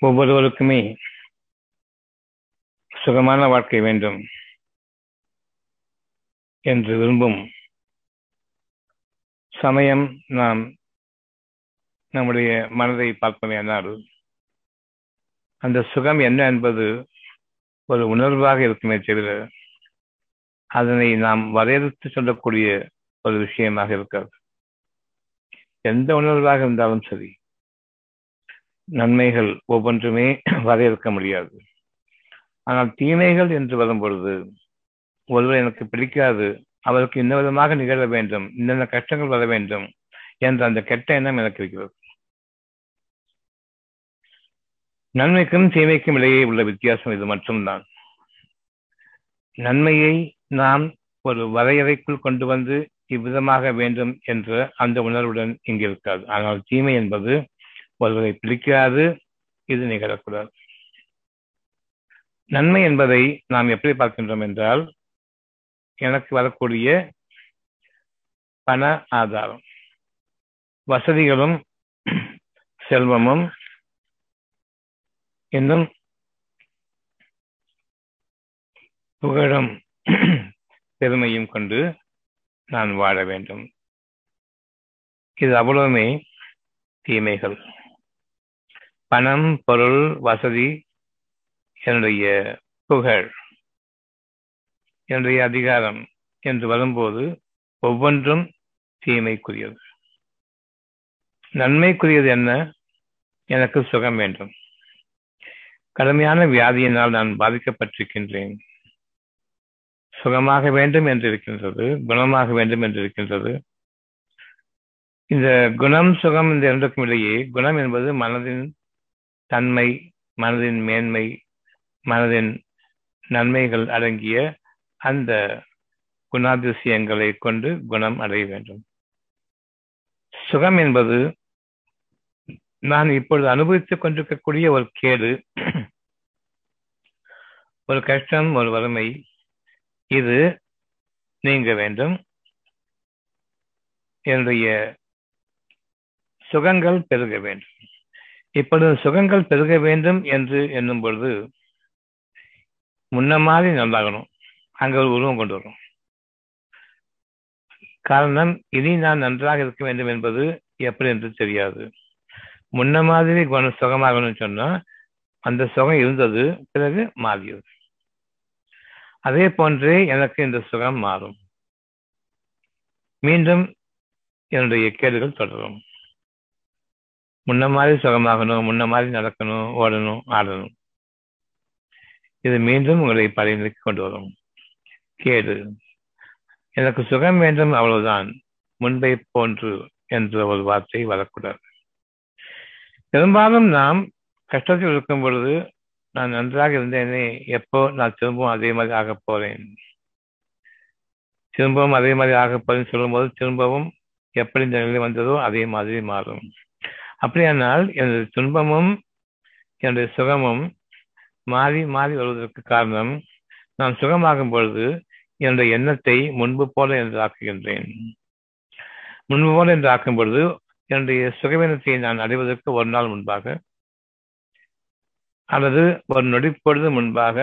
ஒவ்வொருவருக்குமே சுகமான வாழ்க்கை வேண்டும் என்று விரும்பும் சமயம் நாம் நம்முடைய மனதை பார்ப்போமேனால் அந்த சுகம் என்ன என்பது ஒரு உணர்வாக இருக்குமே தவிர அதனை நாம் வரையறுத்து சொல்லக்கூடிய ஒரு விஷயமாக இருக்காது. எந்த உணர்வாக இருந்தாலும் சரி நன்மைகள் ஒவ்வொன்றுமே வரையறுக்க முடியாது. ஆனால் தீமைகள் என்று வரும் பொழுது ஒருவர் எனக்கு பிடிக்காது அவருக்கு இந்த விதமாக நிகழ வேண்டும் இந்தந்த கஷ்டங்கள் வர வேண்டும் என்ற அந்த கெட்ட எண்ணம் எனக்கு இருக்கிறது. நன்மைக்கும் தீமைக்கும் இடையே உள்ள வித்தியாசம் இது மட்டும்தான். நன்மையை நாம் ஒரு வரையறைக்குள் கொண்டு வந்து இவ்விதமாக வேண்டும் என்ற அந்த உணர்வுடன் இங்கு இருக்காது. ஆனால் தீமை என்பது ஒருவரை பிடிக்காது இது நிகழக்கூடாது. நன்மை என்பதை நாம் எப்படி பார்க்கின்றோம் என்றால் எனக்கு வரக்கூடிய பண ஆதாரம் வசதிகளும் செல்வமும் இன்னும் புகழும் பெருமையும் கொண்டு நான் வாழ வேண்டும். இது அவ்வளவுமே தீமைகள். பணம் பொருள் வசதி என்னுடைய புகழ் என்னுடைய அதிகாரம் என்று வரும்போது ஒவ்வொன்றும் தீமைக்குரியது. நன்மைக்குரியது என்ன? எனக்கு சுகம் வேண்டும். கடுமையான வியாதியினால் நான் பாதிக்கப்பட்டிருக்கின்றேன். சுகமாக வேண்டும் என்று இருக்கின்றது குணமாக வேண்டும் என்று இருக்கின்றது. இந்த குணம் சுகம் இந்த இரண்டுக்கும் இடையே குணம் என்பது மனதின் தன்மை மனதின் மேன்மை மனதின் நன்மைகள் அடங்கிய அந்த குணாதிசயங்களை கொண்டு குணம் அடைய வேண்டும். சுகம் என்பது நான் இப்பொழுது அனுபவித்துக் கொண்டிருக்கக்கூடிய ஒரு கேடு. ஒரு கஷ்டம் ஒரு வறுமை இது நீங்க வேண்டும். என்னுடைய சுகங்கள் பெருக வேண்டும். இப்பொழுது சுகங்கள் பெருக வேண்டும் என்று எண்ணும் பொழுது முன்ன மாதிரி நல்லாகணும். அங்க ஒரு உருவம் கொண்டு வரும் காரணம் இனி நான் நன்றாக இருக்க வேண்டும் என்பது எப்படி என்று தெரியாது. முன்ன மாதிரி குணம் சுகமாகணும்னு சொன்னா அந்த சுகம் இருந்தது பிறகு மாறியது. அதே போன்றே எனக்கு இந்த சுகம் மாறும். மீண்டும் என்னுடைய கேடுகள் தொடரும். முன்ன மாதிரி சுகமாகணும் முன்ன மாதிரி நடக்கணும் ஓடணும் ஆடணும். இது மீண்டும் உங்களை பழைய கொண்டு வரும். கேடு. எனக்கு சுகம் வேண்டும் அவ்வளவுதான். முன்பை போன்று என்ற ஒரு வார்த்தை வரக்கூடாது. பெரும்பாலும் நாம் கஷ்டத்தில் இருக்கும் பொழுது நான் நன்றாக இருந்தேனே எப்போ நான் திரும்பவும் அதே மாதிரி ஆக போறேன்? திரும்பவும் அதே மாதிரி ஆக போறேன்னு சொல்லும்போது திரும்பவும் எப்படி இந்த நிலை வந்ததோ அதே மாதிரி மாறும். அப்படியானால் எனது துன்பமும் என்னுடைய சுகமும் மாறி மாறி வருவதற்கு காரணம் நான் சுகமாகும் பொழுது என்னுடைய எண்ணத்தை முன்பு போல என்று ஆக்குகின்றேன். முன்பு போல என்று ஆக்கும் பொழுது என்னுடைய சுகவீனத்தை நான் அடைவதற்கு ஒரு நாள் முன்பாக அல்லது ஒரு நொடிப்பொழுது முன்பாக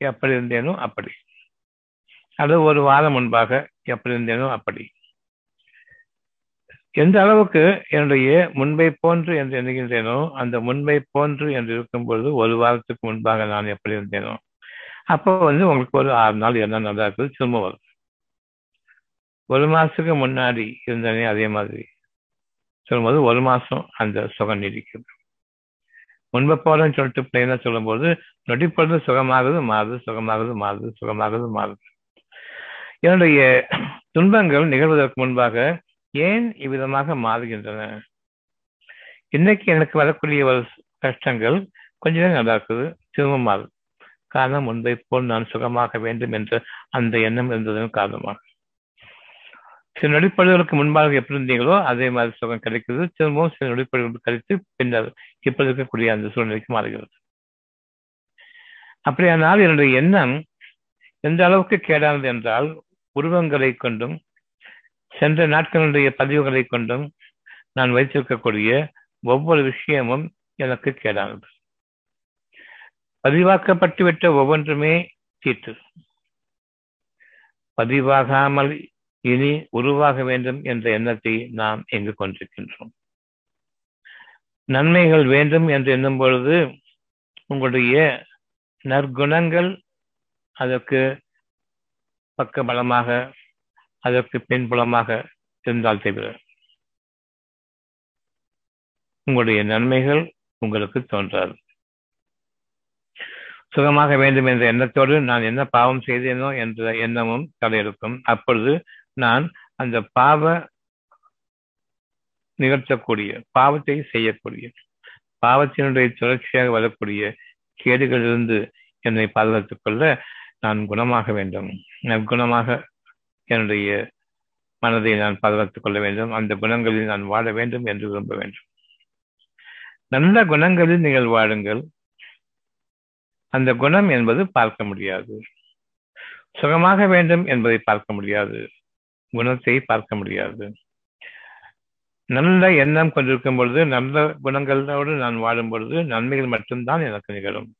எப்படி இருந்தேனோ அப்படி. அல்லது ஒரு வாரம் முன்பாக எப்படி இருந்தேனோ அப்படி. எந்த அளவுக்கு என்னுடைய முன்பை போன்று என்று எண்ணுகின்றேனோ அந்த முன்பை போன்று என்று இருக்கும் பொழுது ஒரு வாரத்துக்கு முன்பாக நான் எப்படி இருந்தேனோ அப்போ வந்து உங்களுக்கு ஒரு ஆறு நாள் என்ன நல்லா இருக்குது திரும்ப வரும். ஒரு மாசத்துக்கு முன்னாடி இருந்தனே அதே மாதிரி. சொல்லும்போது ஒரு மாசம் அந்த சுகம் நீடிக்குது. முன்பு போலன்னு சொல்லிட்டு பிள்ளைங்க சொல்லும்போது நொடிப்பொழுது சுகமாகுது மாறுது சுகமாகுது மாறுது சுகமாகுது மாறுது. என்னுடைய துன்பங்கள் நிகழ்வதற்கு முன்பாக ஏன் இவ்விதமாக மாறுகின்றன? இன்னைக்கு எனக்கு வரக்கூடிய ஒரு கஷ்டங்கள் கொஞ்ச நேரம் நல்லா இருக்குது திரும்ப மாறுது காரணம் முன்பை போல் நான் சுகமாக வேண்டும் என்ற அந்த எண்ணம் இருந்ததன் காரணமாக. சில நொடிப்பொழுதுகளுக்கு முன்பாக எப்படி இருந்தீங்களோ அதே மாதிரி சுகம் கிடைக்குது. திரும்பவும் சில நொடிப்பொழுது கழித்து பின்னர் இப்ப இருக்கக்கூடிய அந்த சூழ்நிலைக்கு மாறுகிறது. அப்படியானால் என்னுடைய எண்ணம் எந்த அளவுக்கு கேடானது என்றால் உருவங்களை கொண்டும் சென்ற நாட்களுடைய பதிவுகளை கொண்டும் நான் வைத்திருக்கக்கூடிய ஒவ்வொரு விஷயமும் எனக்கு கேடானது. பதிவாக்கப்பட்டுவிட்ட ஒவ்வொன்றுமே தீட்டு பதிவாகாமல் இனி உருவாக வேண்டும் என்ற எண்ணத்தை நாம் எங்கு கொண்டிருக்கின்றோம். நன்மைகள் வேண்டும் என்று எண்ணும் பொழுது உங்களுடைய நற்குணங்கள் அதற்கு பக்க பலமாக அதற்கு பின்புலமாக இருந்தால் தவிர. உங்களுடைய நன்மைகள் உங்களுக்கு தோன்றாது. சுகமாக வேண்டும் என்ற எண்ணத்தோடு நான் என்ன பாவம் செய்தேனோ என்ற எண்ணமும் தலையெடுக்கும் அப்பொழுது நான் அந்த பாவ நிகழ்த்தக்கூடிய பாவத்தை செய்யக்கூடிய பாவத்தினுடைய தொடர்ச்சியாக வரக்கூடிய கேடுகளிலிருந்து என்னை பாதுகாத்துக் கொள்ள நான் குணமாக வேண்டும். நற்குணமாக என்னுடைய மனதை நான் பாதுகாத்துக் கொள்ள வேண்டும். அந்த குணங்களில் நான் வாழ வேண்டும் என்று விரும்ப வேண்டும். நல்ல குணங்களில் நீங்கள் வாழுங்கள். அந்த குணம் என்பது பார்க்க முடியாது. சுகமாக வேண்டும் என்பதை பார்க்க முடியாது. குணத்தை பார்க்க முடியாது. நல்ல எண்ணம் கொண்டிருக்கும் பொழுது நல்ல குணங்களோடு நான் வாழும் பொழுது நன்மைகள் மட்டும்தான் எனக்கு நிகழும்.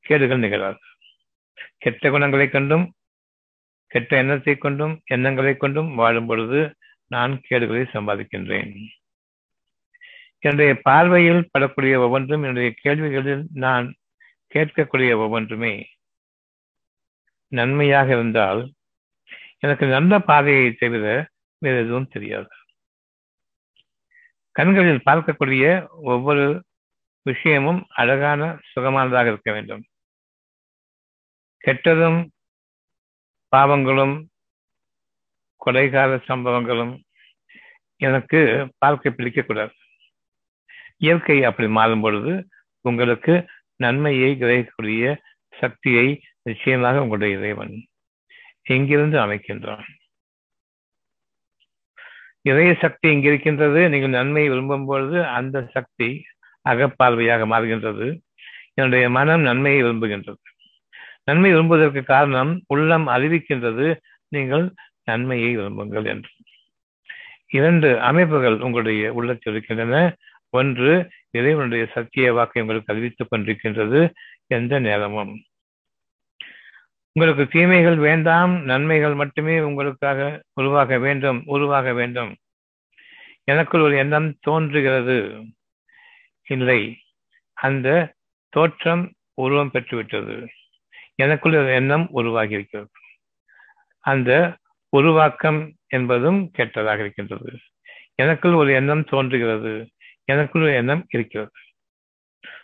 கேடுகள் நிகழாது. கெட்ட குணங்களை கொண்டும் கெட்ட எண்ணத்தை கொண்டும் எண்ணங்களை கொண்டும் வாழும் பொழுது நான் கேடுகளை சம்பாதிக்கின்றேன். என்னுடைய பார்வையில் படக்கூடிய ஒவ்வொன்றும் என்னுடைய கேள்விகளில் நான் கேட்கக்கூடிய ஒவ்வொன்றுமே நன்மையாக இருந்தால் எனக்கு நல்ல பாதையை தவிர வேறு எதுவும் தெரியாது. கண்களில் பார்க்கக்கூடிய ஒவ்வொரு விஷயமும் அழகான சுகமானதாக இருக்க வேண்டும். கெட்டதும் பாவங்களும் கொலைகால சம்பவங்களும் எனக்கு பார்க்க பிடிக்கக்கூடாது. இயற்கை அப்படி மாறும் பொழுது உங்களுக்கு நன்மையை கிரகிக்கக்கூடிய சக்தியை நிச்சயமாக உங்களுடைய இறைவன் எங்கிருந்து அமைக்கின்றான். இறைய சக்தி இங்க இருக்கின்றது நீங்கள் நன்மையை விரும்பும் பொழுது அந்த சக்தி அகப்பார்வையாக மாறுகின்றது. என்னுடைய மனம் நன்மையை விரும்புகின்றது. நன்மை விரும்புவதற்கு காரணம் உள்ளம் அறிவிக்கின்றது நீங்கள் நன்மையை விரும்புங்கள் என்று. இரண்டு அமைப்புகள் உங்களுடைய உள்ளத்தில் இருக்கின்றன. ஒன்று இறைவனுடைய சத்திய வாக்கை உங்களுக்கு அறிவித்துக் கொண்டிருக்கின்றது எந்த நேரமும். உங்களுக்கு தீமைகள் வேண்டாம் நன்மைகள் மட்டுமே உங்களுக்காக உருவாக வேண்டும் உருவாக வேண்டும். எனக்குள் ஒரு எண்ணம் தோன்றுகிறது. இல்லை அந்த தோற்றம் உருவம் பெற்றுவிட்டது. எனக்குள் ஒரு எண்ணம் உருவாகி இருக்கிறது. அந்த உருவாக்கம் என்பதும் கெட்டதாக இருக்கின்றது. எனக்குள் ஒரு எண்ணம் தோன்றுகிறது. எனக்குள் ஒரு எண்ணம் இருக்கிறது.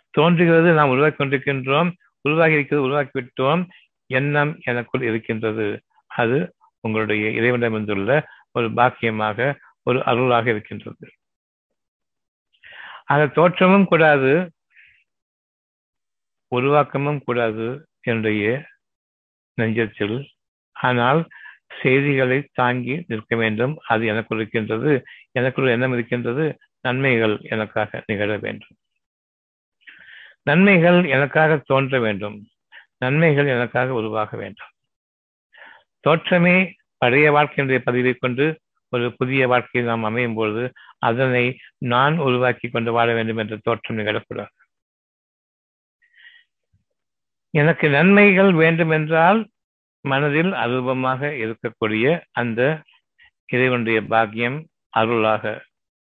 தோன்றுகிறது நாம் உருவாக்கி கொண்டிருக்கின்றோம். உருவாகி இருக்கிறது உருவாக்கி விட்டோம். எண்ணம் எனக்குள் இருக்கின்றது. அது உங்களுடைய இறைவனிடம் இருந்துள்ள ஒரு பாக்கியமாக ஒரு அருளாக இருக்கின்றது. அந்த தோற்றமும் கூடாது. உருவாக்கமும் கூடாது. என்னுடைய நெஞ்சத்தில். ஆனால் செய்திகளை தாங்கி நிற்க வேண்டும். அது எனக்குள் இருக்கின்றது. எனக்குள் எண்ணம் இருக்கின்றது. நன்மைகள் எனக்காக நிகழ வேண்டும். நன்மைகள் எனக்காக தோன்ற வேண்டும். நன்மைகள் எனக்காக உருவாக வேண்டும். தோற்றமே பழைய வாழ்க்கையினுடைய பதிவை கொண்டு ஒரு புதிய வாழ்க்கையை நாம் அமையும் பொழுது அதனை நான் உருவாக்கி கொண்டு வாழ வேண்டும் என்ற தோற்றம் நிகழக்கூடாது. எனக்கு நன்மைகள் வேண்டுமென்றால் மனதில் அருபமாக இருக்கக்கூடிய அந்த இறைவனுடைய பாக்கியம் அருளாக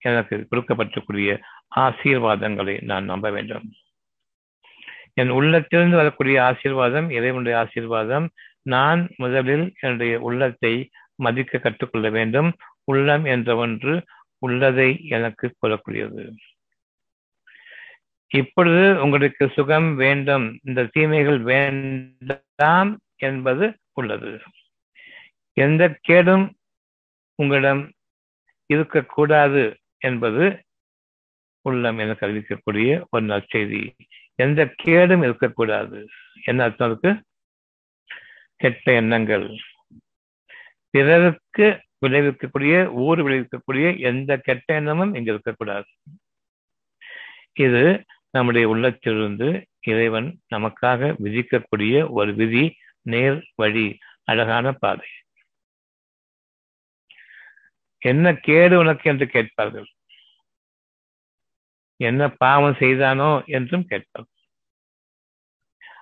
எனக்கு கொடுக்கப்பட்டக்கூடிய ஆசீர்வாதங்களை நான் நம்ப வேண்டும். என் உள்ளத்திலிருந்து வரக்கூடிய ஆசீர்வாதம் இறைவனுடைய ஆசீர்வாதம் நான் முதலில் என்னுடைய உள்ளத்தை மதிக்க கற்றுக்கொள்ள வேண்டும். உள்ளம் என்ற ஒன்று உள்ளதை எனக்கு கூறக்கூடியது இப்பொழுது உங்களுக்கு சுகம் வேண்டும். இந்த தீமைகள் வேண்டாம் என்பது உள்ளது. எந்த கேடும் உங்களிடம் இருக்கக்கூடாது என்பது உள்ளம் என கருவிக்கக்கூடிய ஒரு நற்செய்தி எந்த கேடும் இருக்கக்கூடாது. என்ன அர்த்தம் இருக்கு கெட்ட எண்ணங்கள். பிறருக்கு விளைவிக்கக்கூடிய ஊர் விளைவிக்கக்கூடிய எந்த கெட்ட எண்ணமும் இங்க இருக்கக்கூடாது. இது நம்முடைய உள்ளத்திலிருந்து இறைவன் நமக்காக விதிக்கக்கூடிய ஒரு விதி நேர் வழி அழகான பாதை. என்ன கேடு உனக்கு என்று கேட்பார்கள்? என்ன பாவம் செய்தானோ என்றும் கேட்பார்கள்.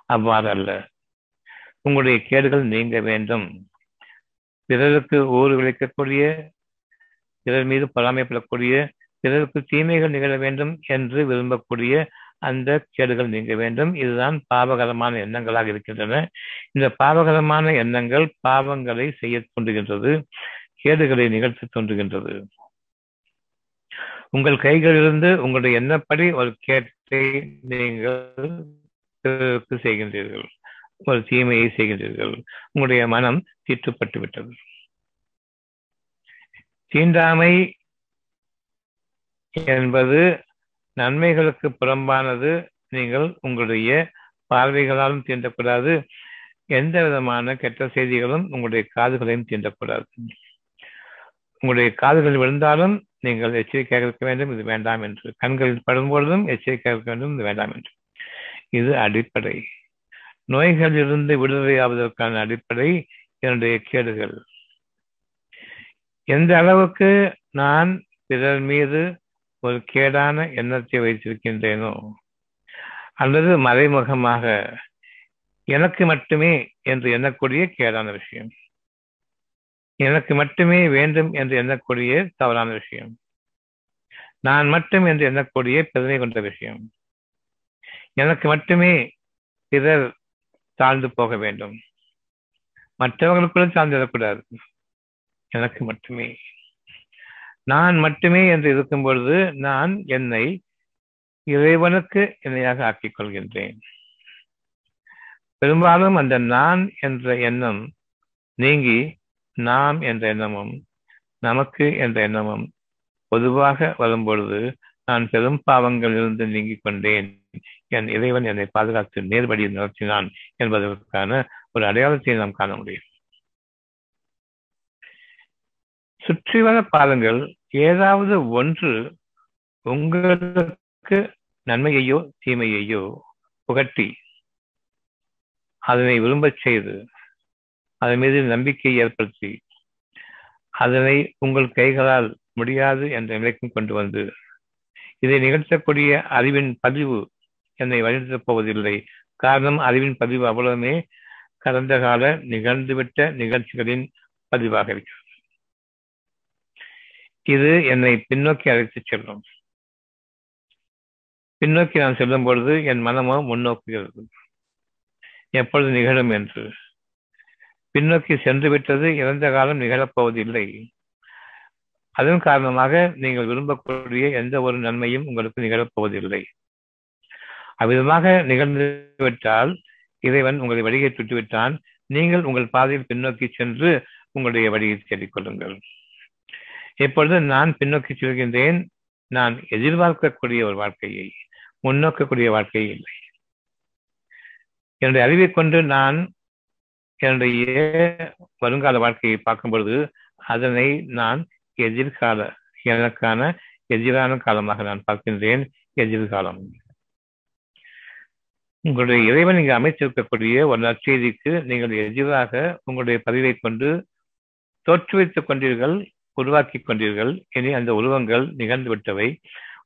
அவ்வாறு அல்ல. உங்களுடைய கேடுகள் நீங்க வேண்டும். பிறருக்கு ஊறு விளைக்கக்கூடிய பிறர் மீது பொறாமைப்படக்கூடிய பிறருக்கு தீமைகள் நிகழ வேண்டும் என்று விரும்பக்கூடிய அந்த கேடுகள் நீங்க வேண்டும். இதுதான் பாவகரமான எண்ணங்களாக இருக்கின்றன. இந்த பாவகரமான எண்ணங்கள் பாவங்களை செய்ய தோன்றுகின்றது கேடுகளை நிகழ்த்தி தோன்றுகின்றது உங்கள் கைகளிலிருந்து உங்களுடைய எண்ணப்படி ஒரு கேட்டை நீங்கள் செய்கின்றீர்கள். ஒரு தீமையை செய்கின்றீர்கள். உங்களுடைய மனம் தீட்டுப்பட்டு விட்டது தீண்டாமை என்பது நன்மைகளுக்கு புறம்பானது. நீங்கள் உங்களுடைய பார்வைகளாலும் தீண்டக்கூடாது எந்த விதமான கெட்ட செய்திகளும் உங்களுடைய காதுகளையும் தீண்டக்கூடாது உங்களுடைய காதுகள் விழுந்தாலும் நீங்கள் எச்சரிக்கையாக இருக்க வேண்டும். இது வேண்டாம் என்று. கண்களில் படும்பொழுதும் எச்சரிக்கையாக இருக்க வேண்டும். இது வேண்டாம் என்று. இது அடிப்படை. நோய்களிலிருந்து விடுதலை ஆவதற்கான அடிப்படை என்னுடைய கேடுகள். எந்த அளவுக்கு நான் பிறர் மீது ஒரு கேடான எண்ணத்தை வைத்திருக்கின்றேனோ? அல்லது மறைமுகமாக எனக்கு மட்டுமே என்று எண்ணக்கூடிய கேடான விஷயம். எனக்கு மட்டுமே வேண்டும் என்று எண்ணக்கூடிய தவறான விஷயம். நான் மட்டும் என்று எண்ணக்கூடிய பெருமை கொண்ட விஷயம். எனக்கு மட்டுமே பிறர் தாழ்ந்து போக வேண்டும். மற்றவர்களுக்குள்ள சார்ந்திடக்கூடாது எனக்கு மட்டுமே. நான் மட்டுமே என்று இருக்கும் பொழுது நான் என்னை இறைவனுக்கு இணையாக ஆக்கிக் கொள்கின்றேன். பெரும்பாலும் அந்த நான் என்ற எண்ணம் நீங்கி நாம் என்ற எண்ணமும் நமக்கு என்ற எண்ணமும் பொதுவாக வரும்பொழுது நான் பெரும் பாவங்களிலிருந்து நீங்கிக் கொண்டேன். என் இறைவன் என்னை பாதுகாத்து நேர்படி நடத்தினான் என்பதற்கான ஒரு அடையாளத்தை நாம் காண முடியும். சுற்றி வர பாலங்கள் ஏதாவது ஒன்று உங்களுக்கு நன்மையையோ தீமையையோ புகட்டி அதனை விரும்பச் செய்து அதன் மீது நம்பிக்கை ஏற்படுத்தி அதனை உங்கள் கைகளால் முடியாது என்ற நிலைக்கும் கொண்டு வந்து இதை நிகழ்த்தக்கூடிய அறிவின் பதிவு என்னை வழிநடத்தப் போவதில்லை. காரணம் அறிவின் பதிவு அவ்வளவுமே கடந்த கால நிகழ்ந்துவிட்ட நிகழ்ச்சிகளின் பதிவாக இருக்கிறது. இது என்னை பின்னோக்கி அழைத்துச் செல்லும். பின்னோக்கி நான் செல்லும் பொழுது என் மனமோ முன்னோக்குகிறது. எப்பொழுது நிகழும் என்று. பின்னோக்கி சென்று விட்டது இறந்த காலம் நிகழப்போவதில்லை. அதன் காரணமாக நீங்கள் விரும்பக்கூடிய எந்த ஒரு நன்மையும் உங்களுக்கு நிகழப்போவதில்லை. அவ்விதமாக நிகழ்ந்துவிட்டால் இறைவன் உங்களை வழியை விட்டான் நீங்கள் உங்கள் பாதையில் பின்னோக்கி சென்று உங்களுடைய வழியை தேடிக்கொள்ளுங்கள் இப்பொழுது நான் பின்னோக்கி செல்கின்றேன். நான் எதிர்பார்க்கக்கூடிய ஒரு வாழ்க்கையை முன்னோக்கக்கூடிய வாழ்க்கையை இல்லை. என்னுடைய அறிவை கொண்டு நான் என்னுடைய வருங்கால வாழ்க்கையை பார்க்கும் பொழுது அதனை நான் எதிர்கால எனக்கான எதிரான காலமாக நான் பார்க்கின்றேன். எதிர்காலம். உங்களுடைய இறைவன் இங்கு அமைச்சிருக்கக்கூடிய ஒரு நற்செய்திக்கு நீங்கள் எதிராக உங்களுடைய பதிவை கொண்டு தோற்றுவித்துக் கொண்டீர்கள். உருவாக்கி கொண்டீர்கள். இனி அந்த உருவங்கள் நிகழ்ந்து விட்டவை.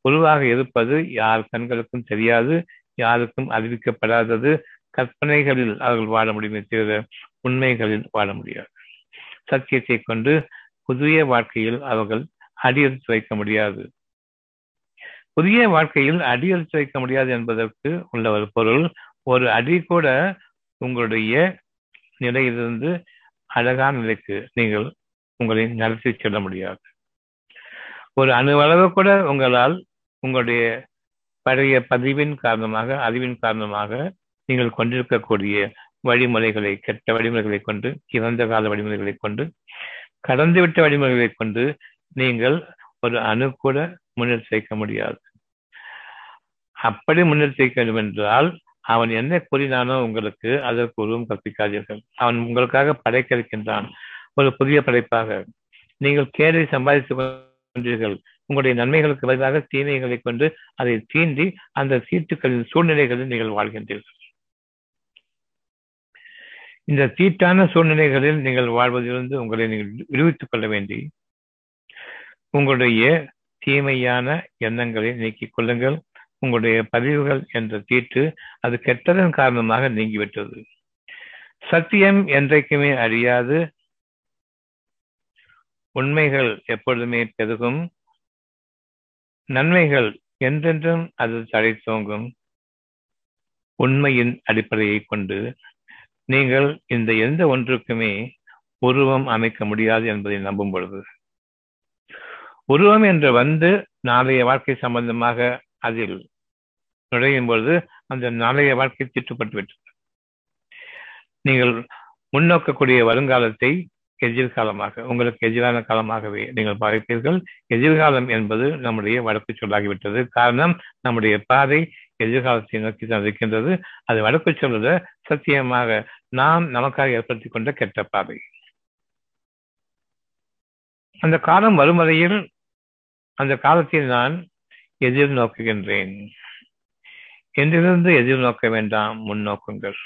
உருவாக இருப்பது யார் கண்களுக்கும் தெரியாது யாருக்கும் அறிவிக்கப்படாதது. கற்பனைகளில் அவர்கள் வாழ முடியுமே தவிர உண்மைகளில் வாழ முடியாது. சத்தியத்தை கொண்டு புதிய வாழ்க்கையில் அவர்கள் அடியெடுத்து வைக்க முடியாது. புதிய வாழ்க்கையில் அடியெடுத்து வைக்க முடியாது என்பதற்கு உள்ள ஒரு பொருள் ஒரு அடி கூட உங்களுடைய நிலையிலிருந்து அழகான நிலைக்கு நீங்கள் உங்களை நடத்தி செல்ல முடியாது. ஒரு அணுவளவு கூட உங்களால் உங்களுடைய பழைய பதிவின் காரணமாக அறிவின் காரணமாக நீங்கள் கொண்டிருக்கக்கூடிய வழிமுறைகளை கெட்ட வழிமுறைகளை கொண்டு இறந்த கால வழிமுறைகளை கொண்டு கடந்துவிட்ட வழிமுறைகளை கொண்டு நீங்கள் ஒரு அணு கூட முன்னெடுத்து வைக்க முடியாது. அப்படி முன்னெடுத்து வைக்க வேண்டும் என்றால் அவன் என்ன கூறினானோ உங்களுக்கு அதற்கு உருவம் கற்பிக்காதீர்கள். அவன் உங்களுக்காக படைக்க இருக்கின்றான். ஒரு புதிய படைப்பாக. நீங்கள் கேடை சம்பாதித்துக் கொண்டீர்கள். உங்களுடைய நன்மைகளுக்கு பதிலாக தீமைகளை கொண்டு அதை தீண்டி அந்த சீட்டுகளின் சூழ்நிலைகளில் நீங்கள் வாழ்கின்றீர்கள். இந்த தீட்டான சூழ்நிலைகளில் நீங்கள் வாழ்வதிலிருந்து உங்களை நீங்கள் விடுவித்துக் கொள்ள வேண்டி உங்களுடைய தீமையான எண்ணங்களை நீக்கிக் கொள்ளுங்கள். உங்களுடைய பதிவுகள் என்ற தீட்டு அது கெட்டதன் காரணமாக நீங்கிவிட்டது. சத்தியம் என்றைக்குமே அழியாது உண்மைகள் எப்பொழுதுமே பெருகும் நன்மைகள் என்றென்றும் அது தடை தோங்கும். உண்மையின் அடிப்படையை கொண்டு நீங்கள் இந்த எந்த ஒன்றுக்குமே உருவம் அமைக்க முடியாது என்பதை நம்பும் பொழுது. உருவம் என்று வந்து நாளைய வாழ்க்கை சம்பந்தமாக அதில் நுழையும் பொழுது அந்த நாளைய வாழ்க்கை திட்டுப்பட்டு விட்டது. நீங்கள் முன்னோக்கக்கூடிய வருங்காலத்தை எதிர்காலமாக உங்களுக்கு எதிரான காலமாகவே நீங்கள் பார்ப்பீர்கள் எதிர்காலம் என்பது நம்முடைய வடக்கு சொல்லாகிவிட்டது. காரணம் நம்முடைய பாதை எதிர்காலத்தை நோக்கி தான் இருக்கின்றது. அது வடக்கு சொல்லுத சத்தியமாக நாம் நமக்காக ஏற்படுத்தி கொண்ட கெட்ட பாதை. அந்த காலம் வரும் வரையில் அந்த காலத்தில் நான் எதிர்நோக்குகின்றேன் என்றிருந்து எதிர்நோக்க வேண்டாம் முன்னோக்குங்கள்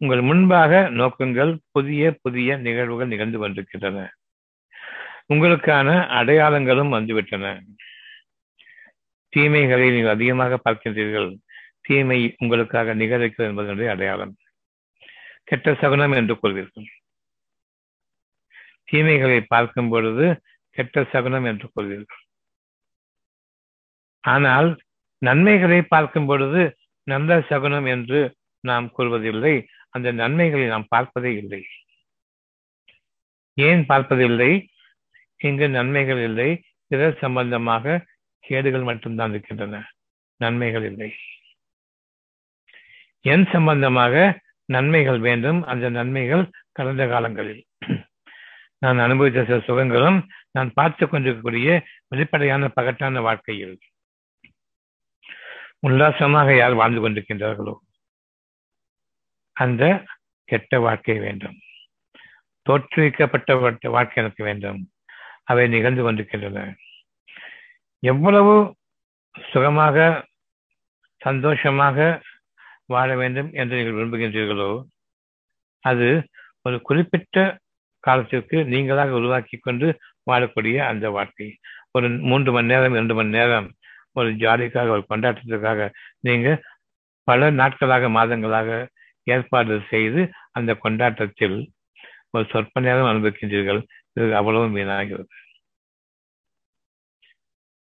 உங்கள் முன்பாக நோக்கங்கள் புதிய புதிய நிகழ்வுகள் நிகழ்ந்து கொண்டிருக்கின்றன உங்களுக்கான அடையாளங்களும் வந்துவிட்டன. தீமைகளை நீங்கள் அதிகமாக பார்க்கின்றீர்கள். தீமை உங்களுக்காக நிகழ்கிறது என்பதனுடைய அடையாளம். கெட்ட சகுனம் என்று கொள்வீர்கள். தீமைகளை பார்க்கும் பொழுது கெட்ட சகுனம் என்று கொள்வீர்கள். ஆனால் நன்மைகளை பார்க்கும் பொழுது நல்ல சகுனம் என்று நாம் கூறுவதில்லை. அந்த நன்மைகளை நாம் பார்ப்பதே இல்லை. ஏன் பார்ப்பதில்லை இங்கு நன்மைகள் இல்லை. பிறர் சம்பந்தமாக கேடுகள் மட்டும்தான் இருக்கின்றன. நன்மைகள் இல்லை. என் சம்பந்தமாக நன்மைகள் வேண்டும். அந்த நன்மைகள் கடந்த காலங்களில். நான் அனுபவித்த சில சுகங்களும் நான் பார்த்து கொண்டிருக்கக்கூடிய வெளிப்படையான பகட்டான வாழ்க்கையில். உல்லாசமாக யார் வாழ்ந்து கொண்டிருக்கின்றார்களோ? அந்த கெட்ட வாழ்க்கை வேண்டும். தோற்றுவிக்கப்பட்ட வாழ்க்கை எனக்கு வேண்டும். அவை நிகழ்ந்து கொண்டிருக்கின்றன. எவ்வளவு சுகமாக சந்தோஷமாக வாழ வேண்டும் என்று நீங்கள் விரும்புகின்றீர்களோ அது ஒரு குறிப்பிட்ட காலத்திற்கு நீங்களாக உருவாக்கி கொண்டு வாழக்கூடிய அந்த வாழ்க்கை. ஒரு மூன்று மணி நேரம் இரண்டு மணி நேரம் ஒரு ஜாலிக்காக ஒரு கொண்டாட்டத்திற்காக நீங்க பல நாட்களாக மாதங்களாக ஏற்பாடு செய்து அந்த கொண்டாட்டத்தில் ஒரு சொற்ப நேரம் அனுபவிக்கின்றீர்கள். இது அவ்வளவு வீணாகிறது.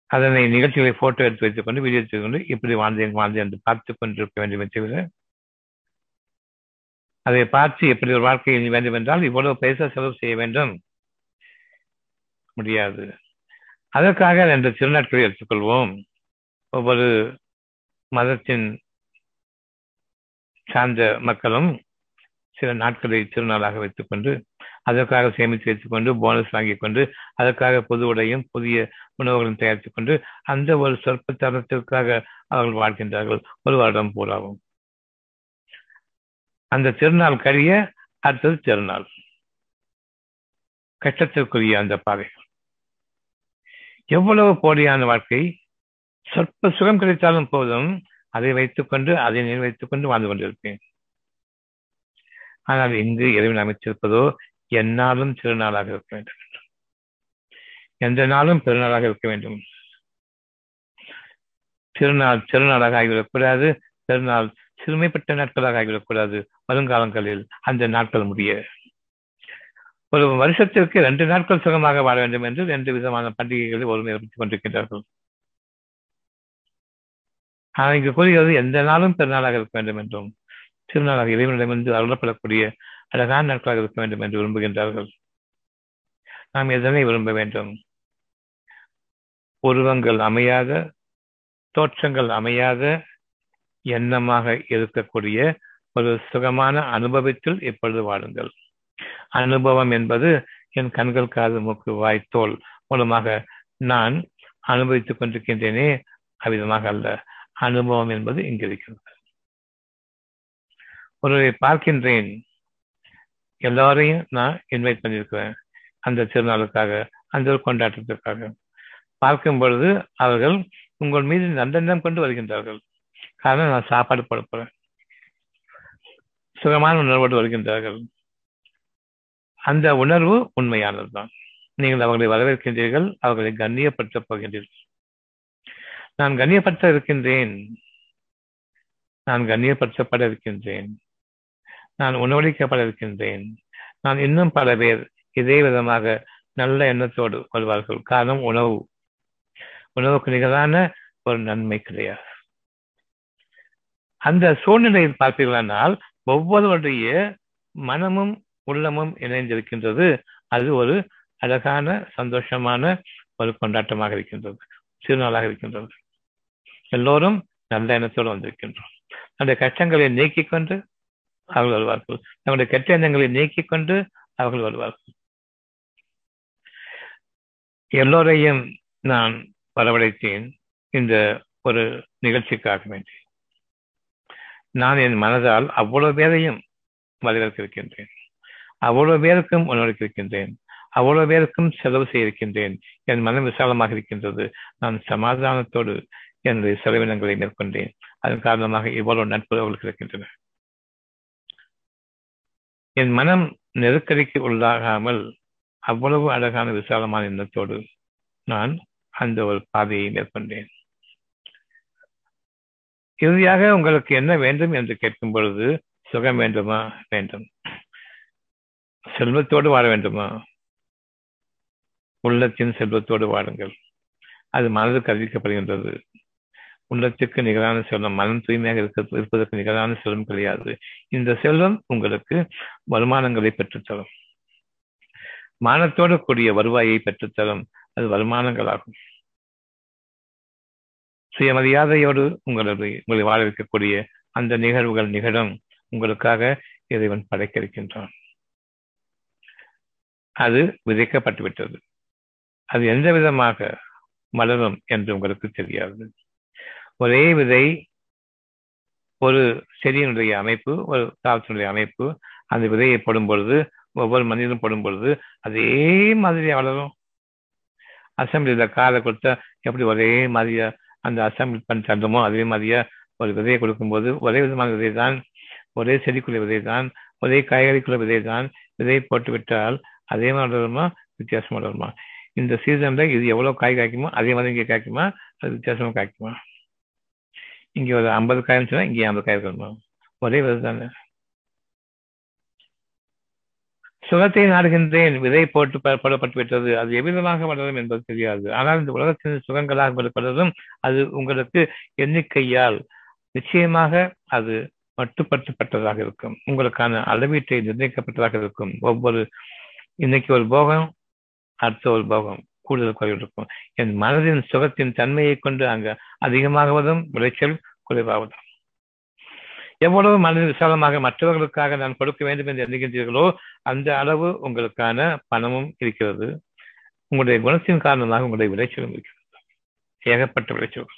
அதனை நிகழ்ச்சிகளை போட்டோ எடுத்து வைத்துக் கொண்டு வீடியோ எடுத்துக் கொண்டு இப்படி வாழ்ந்தேன் வாழ்ந்தேன் என்று பார்த்து கொண்டிருக்க வேண்டும் தவிர அதை பார்த்து எப்படி ஒரு வாழ்க்கையில் வேண்டும் என்றால் இவ்வளவு பைசா செலவு செய்ய வேண்டும். முடியாது. அதற்காக ரெண்டு திருநாட்களை எடுத்துக்கொள்வோம். ஒவ்வொரு மதத்தின் சார்ந்த மக்களும் சில நாட்களை திருநாளாக வைத்துக் கொண்டு அதற்காக சேமித்து வைத்துக் கொண்டு போனஸ் வாங்கிக் கொண்டு அதற்காக புது உடையும் புதிய உணவுகளும் தயாரித்துக் கொண்டு அந்த ஒரு சொற்ப தரத்திற்காக அவர்கள் வாழ்கின்றார்கள். ஒரு வருடம் பூராவும் அந்த திருநாள் கழிய அடுத்தது திருநாள். கஷ்டத்திற்குரிய அந்த பாதைகள் எவ்வளவு போலியான வாழ்க்கை சொற்ப சுகம் கிடைத்தாலும் போதும் அதை வைத்துக் கொண்டு அதை வைத்துக் கொண்டு வாழ்ந்து கொண்டிருப்பேன். ஆனால் இங்கு இறைவன் அமைச்சிருப்பதோ எந்நாளும் திருநாளாக இருக்க வேண்டும். எந்த நாளும் பெருநாளாக இருக்க வேண்டும். திருநாள் திருநாளாக ஆகிவிடக்கூடாது திருநாள் சிறுமைப்பட்ட நாட்களாக ஆகிவிடக்கூடாது. வருங்காலங்களில் அந்த நாட்கள் முடிய. ஒரு வருஷத்திற்கு ரெண்டு நாட்கள் சுகமாக வாழ வேண்டும் என்று ரெண்டு விதமான பண்டிகைகளை ஒருமைப்படுத்திக் கொண்டிருக்கின்றார்கள். ஆனால் இங்கு கூறுகிறது எந்த நாளும் பெருநாளாக இருக்க வேண்டும் என்றும் திருநாளாக இறைவனிடமிருந்து அருளப்படக்கூடிய அழகான நாட்களாக இருக்க வேண்டும் என்று விரும்புகின்றார்கள். நாம் எதனை விரும்ப வேண்டும்? உருவங்கள் அமையாத தோற்றங்கள் அமையாத எண்ணமாக இருக்கக்கூடிய ஒரு சுகமான அனுபவத்தில் இப்பொழுது வாழுங்கள். அனுபவம் என்பது என் கண்கள் காது மூக்கு வாய் தோல் மூலமாக நான் அனுபவித்துக் கொண்டிருக்கின்றேனே அவ்விதமாக அல்ல. அனுபவம் என்பது இங்கு இருக்கிறது. ஒருவரை பார்க்கின்றேன் எல்லாரையும் நான் இன்வைட் பண்ணியிருக்கிறேன் அந்த திருநாளுக்காக அந்த ஒரு கொண்டாட்டத்திற்காக. பார்க்கும் பொழுது அவர்கள் உங்கள் மீது நல்லெண்ணம் கொண்டு வருகின்றார்கள். காரணம் நான் சாப்பாடு போட போறேன். சுகமான உணர்வோடு வருகின்றார்கள். அந்த உணர்வு உண்மையானதுதான். நீங்கள் அவர்களை வரவேற்கின்றீர்கள் அவர்களை கண்ணியப்படுத்தப் போகின்றீர்கள். நான் கண்ணியப்படுத்த இருக்கின்றேன் நான் கண்ணியப்படுத்தப்பட இருக்கின்றேன் நான் உணவளிக்கப்பட இருக்கின்றேன் நான் இன்னும் பல பேர் இதே விதமாக நல்ல எண்ணத்தோடு கொள்வார்கள். காரணம் உணவு. உணவுக்கு நிகரான ஒரு நன்மை கிடையாது. அந்த சூழ்நிலையில் பார்த்தீர்களானால் ஒவ்வொருவருடைய மனமும் உள்ளமும் இணைந்திருக்கின்றது. அது ஒரு அழகான சந்தோஷமான ஒரு கொண்டாட்டமாக இருக்கின்றது. திருநாளாக இருக்கின்றது. எல்லோரும் நல்ல எண்ணத்தோடு வந்திருக்கின்றோம். அந்த கஷ்டங்களை நீக்கிக் கொண்டு அவர்கள் வருவார்கள். நம்முடைய கெட்ட எண்ணங்களை நீக்கிக் கொண்டு அவர்கள் வருவார்கள். எல்லோரையும் நான் வரவழைத்தேன் இந்த ஒரு நிகழ்ச்சிக்காக வேண்டி. நான் என் மனதால் அவ்வளவு பேரையும் வரவேற்கிருக்கின்றேன் அவ்வளவு பேருக்கும் உணவளிக்கிருக்கின்றேன் அவ்வளவு பேருக்கும் செலவு செய்திருக்கின்றேன். என் மனம் விசாலமாக இருக்கின்றது. நான் சமாதானத்தோடு என்று செலவினங்களை மேற்கொண்டேன். அதன் காரணமாக இவ்வளவு நட்புறவுகள் இருக்கின்றன. என் மனம் நெருக்கடிக்கு உள்ளாகாமல் அவ்வளவு அழகான விசாலமான எண்ணத்தோடு நான் அந்த ஒரு பாதையை மேற்கொண்டேன். இறுதியாக உங்களுக்கு என்ன வேண்டும் என்று கேட்கும் பொழுது சுகம் வேண்டுமா? வேண்டும். செல்வத்தோடு வாழ வேண்டுமா? உள்ளத்தின் செல்வத்தோடு வாழுங்கள். அது மனதுக்கு அறிவிக்கப்படுகின்றது. உள்ளத்திற்கு நிகரான செல்வம் மனம் தூய்மையாக இருக்க இருப்பதற்கு நிகரான செல்வம் கிடையாது. இந்த செல்வம் உங்களுக்கு வருமானங்களை பெற்றுத்தரும். மானத்தோடு கூடிய வருவாயை பெற்றுத்தரும். அது வருமானங்களாகும். சுயமரியாதையோடு உங்களது உங்களை வாழ வைக்கக்கூடிய அந்த நிகழ்வுகள் நிகழும். உங்களுக்காக இறைவன் படைக்க இருக்கின்றான் அது விதைக்கப்பட்டு விட்டது அது எந்த விதமாக மலரும் என்று உங்களுக்கு தெரியாது. ஒரே விதை ஒரு செடியினுடைய அமைப்பு ஒரு தாவரத்தினுடைய அமைப்பு அந்த விதையை போடும் பொழுது ஒவ்வொரு மனிதனும் போடும் பொழுது அதே மாதிரி வளரும். அசம்பிளியில் காரை கொடுத்தா எப்படி ஒரே மாதிரியா அந்த அசம்பிள் பண்ணி தந்தோமோ அதே மாதிரியா ஒரு விதையை கொடுக்கும்போது ஒரே விதமான விதை தான் ஒரே செடிக்குள்ள விதை தான் ஒரே காய்கறிக்குள்ள விதை தான் விதையை போட்டு விட்டால் அதே மாதிரி வளருமா வித்தியாசமாக வளருமா? இந்த சீசன்ல இது எவ்வளவு காய் காய்க்குமோ அதே மாதிரி இங்கே காய்க்குமா அது வித்தியாசமா காய்க்குமா? இங்க ஒரு ஐம்பது காயம் சொன்னா இங்கே ஐம்பது காயம் இருக்கணுமா ஒரே விதை தானே. சுகத்தை நாடுகின்றேன் விதை போட்டு படப்பட்டு விட்டது. அது எவ்விதமாக வளரும் என்பது தெரியாது. ஆனால் இந்த உலகத்தின் சுகங்களாக கொடுப்பதும் அது உங்களுக்கு எண்ணிக்கையால் நிச்சயமாக அது மட்டுப்படுத்தப்பட்டதாக இருக்கும். உங்களுக்கான அளவீட்டை நிர்ணயிக்கப்பட்டதாக இருக்கும். ஒவ்வொரு இன்னைக்கு ஒரு போகம் அடுத்த ஒரு போகம். கூடுதல் குறைவு இருக்கும். என் மனதின் சுகத்தின் தன்மையை கொண்டு அங்கு அதிகமாகுவதும் விளைச்சல் குறைவாவதும் எவ்வளவு மனதில் விசாலமாக மற்றவர்களுக்காக நான் கொடுக்க வேண்டும் என்று எண்ணுகின்றீர்களோ அந்த அளவு உங்களுக்கான பணமும் இருக்கிறது. உங்களுடைய குணத்தின் காரணமாக உங்களுடைய விளைச்சலும் இருக்கிறது. ஏகப்பட்ட விளைச்சல்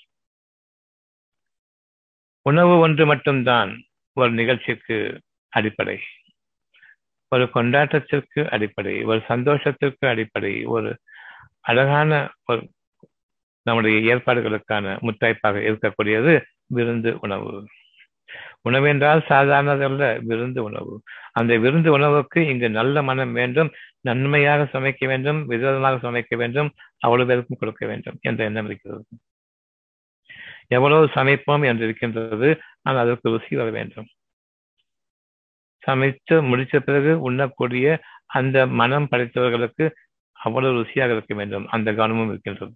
உணவு ஒன்று மட்டும்தான் ஒரு நிகழ்ச்சிக்கு அடிப்படை. ஒரு கொண்டாட்டத்திற்கு அடிப்படை. ஒரு சந்தோஷத்திற்கு அடிப்படை. ஒரு அழகான ஒரு நம்முடைய ஏற்பாடுகளுக்கான முத்தாய்ப்பாக இருக்கக்கூடியது விருந்து உணவு. உணவு என்றால் சாதாரணதல்ல விருந்து உணவு. அந்த விருந்து உணவுக்கு இங்கு நல்ல மனம் வேண்டும் நன்மையாக சமைக்க வேண்டும் விதமாக சமைக்க வேண்டும் அவ்வளவு பேருக்கும் கொடுக்க வேண்டும் என்ற எண்ணம் இருக்கிறது. எவ்வளவு சமைப்போம் என்று இருக்கின்றது ஆனால் அதற்கு ருசி வர வேண்டும். சமைத்து முடித்த பிறகு உண்ணக்கூடிய அந்த மனம் படைத்தவர்களுக்கு அவ்வளவு ருசியாக இருக்க வேண்டும். அந்த கவனமும் இருக்கின்றது.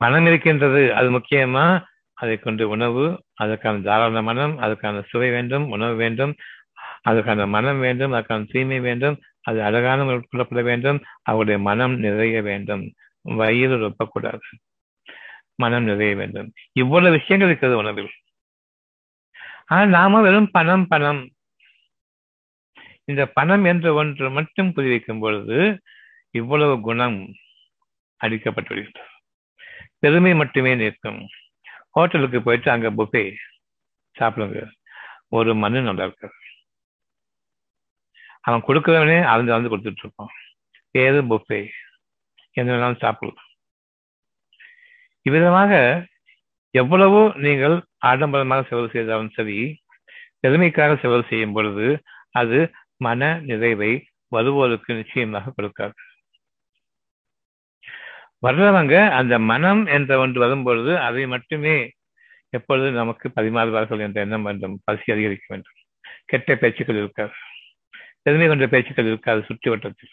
மனம் இருக்கின்றது அது முக்கியமா? அதை கொண்டு உணவு அதற்கான தாராள மனம் அதற்கான சுவை வேண்டும் உணவு வேண்டும் அதற்கான மனம் வேண்டும் அதற்கான தூய்மை வேண்டும் அது அழகான உட்கொள்ளப்பட வேண்டும் அவருடைய மனம் நிறைய வேண்டும். வயிறு ரொப்பக்கூடாது மனம் நிறைய வேண்டும். இவ்வளவு விஷயங்கள் இருக்கிறது உணவில். ஆனால் நாம வெறும் பணம் பணம் இந்த பணம் என்ற ஒன்று மட்டும் புரிவிக்கும் பொழுது இவ்வளவு குணம் அடிக்கப்பட்டுள்ளது பெருமை மட்டுமே நிற்கும். ஹோட்டலுக்கு போயிட்டு அங்க புஃபே சாப்பிடுங்க. ஒரு மனு நல்லா இருக்காது. அவன் கொடுக்கிறவனே அளந்து அளந்து கொடுத்துட்டு இருப்பான். பேரு புஃபே என்ன வேணாலும் சாப்பிடலாம். இவ்விதமாக எவ்வளவோ நீங்கள் ஆடம்பரமாக செலவு செய்தாலும் சரி பெருமைக்காக செலவு செய்யும் பொழுது அது மன நிறைவை வருவோருக்கு நிச்சயமாக கொடுக்காது. வர்றவங்க அந்த மனம் என்ற ஒன்று வரும்பொழுது அதை மட்டுமே எப்பொழுது நமக்கு பரிமாறுவார்கள் என்ற எண்ணம் வேண்டும் பசி அதிகரிக்க வேண்டும். கெட்ட பேச்சுக்கள் இருக்காது. பெருமை கொண்ட பேச்சுக்கள் இருக்காது சுற்றி வட்டத்தில்.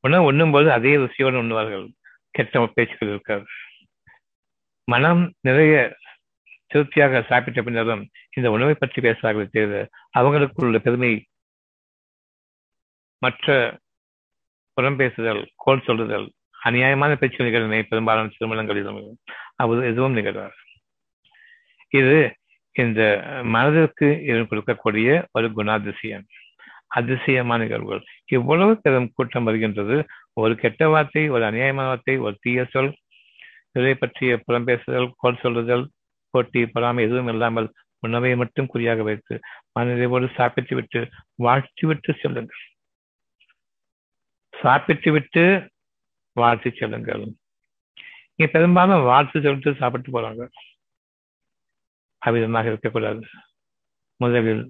உணவு உண்ணும் போது அதே ருசியோடு உண்ணுவார்கள். கெட்ட பேச்சுக்கள் இருக்காது. மனம் நிறைய திருப்தியாக சாப்பிட்ட பின்னரும் இந்த உணவை பற்றி பேசுவார்கள் அவங்களுக்கு அவங்களுக்குள்ள பெருமை மற்ற புறம் பேசுதல் கோல் சொல்லுதல் அநியாயமான பேச்சுகள் பெரும்பாலான திருமணங்களிலும் அவர் எதுவும் நிகழ்வார் இது இந்த மனதிற்கு கொடுக்கக்கூடிய ஒரு குணாதிசயம். அதிசயமான நிகழ்வுகள். இவ்வளவு பெரும் கூட்டம் வருகின்றது. ஒரு கெட்ட வார்த்தை ஒரு அநியாயமான வார்த்தை ஒரு தீய சொல் இதை பற்றிய புறம் பேசுதல் கோல் சொல்லுதல் போட்டி பொறாமை எதுவும் இல்லாமல் உணவை மட்டும் குறியாக வைத்து மனநிறைவோடு சாப்பிட்டு விட்டு வாழ்த்து விட்டு செல்லுங்கள். சாப்பிட்டு விட்டு வாழ்த்து செல்லுங்கள். இங்க பெரும்பாலும் வாழ்த்து சொல்லிட்டு சாப்பிட்டு போறாங்க. அவ்விதமாக இருக்கக்கூடாது. முதலில்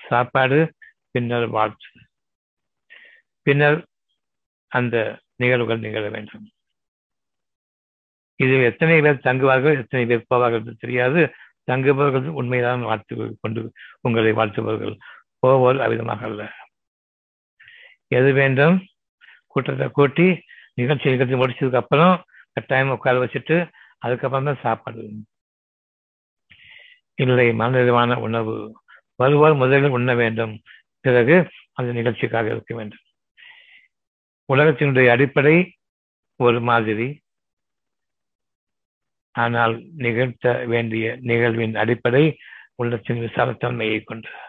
சாப்பாடு பின்னர் வாழ்த்து. பின்னர் அந்த நிகழ்வுகள் நிகழ வேண்டும். இதில் எத்தனை பேர் தங்குவார்கள் எத்தனை பேர் போவார்கள் என்று தெரியாது. தங்குபவர்கள் உண்மைதான் வாழ்த்து கொண்டு உங்களை வாழ்த்துபவர்கள். போவோர் அவ்விதமாக அல்ல. எது வேண்டும்? கூட்டத்தை கூட்டி நிகழ்ச்சி நிகழ்ச்சி முடிச்சதுக்கு அப்புறம் கட்டாயம் உட்கார வச்சுட்டு அதுக்கப்புறம் தான் சாப்பாடு. இல்லை மனநிறைவான உணவு. வருவார் முதலில் உண்ண வேண்டும். பிறகு அந்த நிகழ்ச்சிக்காக இருக்க வேண்டும். உலகத்தினுடைய அடிப்படை ஒரு மாதிரி. ஆனால் நிகழ்த்த வேண்டிய நிகழ்வின் அடிப்படை உள்ளத்தின் விசாலத்தன்மையை கொண்டது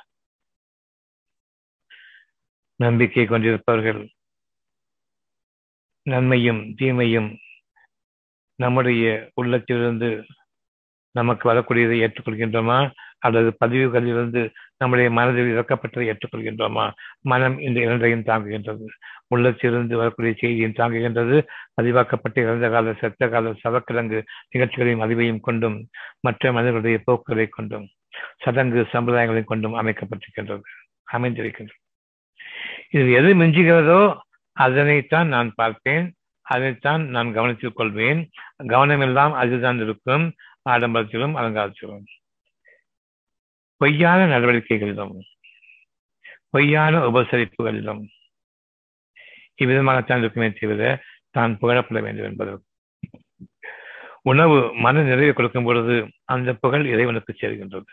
நம்பிக்கை கொண்டிருப்பவர்கள் நன்மையும் தீமையும் நம்முடைய உள்ளத்திலிருந்து நமக்கு வரக்கூடியதை ஏற்றுக்கொள்கின்றோமா? அல்லது பதிவுகளிலிருந்து நம்முடைய மனதில் இறக்கப்பட்டதை ஏற்றுக்கொள்கின்றோமா? மனம் இந்த இரண்டையும் தாங்குகின்றது. உள்ளத்திலிருந்து வரக்கூடிய செய்தியும் தாங்குகின்றது. பதிவாக்கப்பட்ட இறந்த கால செத்த கால சவக்கிழங்கு நிகழ்ச்சிகளையும் அறிவையும் கொண்டும் மற்ற மனிதர்களுடைய போக்குகளை கொண்டும் சடங்கு சம்பிரதாயங்களை கொண்டும் அமைக்கப்பட்டிருக்கின்றது அமைந்திருக்கின்றது. இது எது மிஞ்சுகிறதோ அதனைத்தான் நான் பார்ப்பேன் அதைத்தான் நான் கவனித்துக் கொள்வேன். கவனமெல்லாம் அதுதான் இருக்கும் ஆடம்பரத்திலும் அலங்காரத்திலும். பொய்யான நடவடிக்கைகளிலும் பொய்யான உபசரிப்புகளிலும் இவ்விதமாகத்தான் இருக்குமே செய்வது தான் புகழப்பட வேண்டும் என்பது. உணவு மன நிறைவை கொடுக்கும் பொழுது அந்த புகழ் இறைவனுக்கு சேர்கின்றது.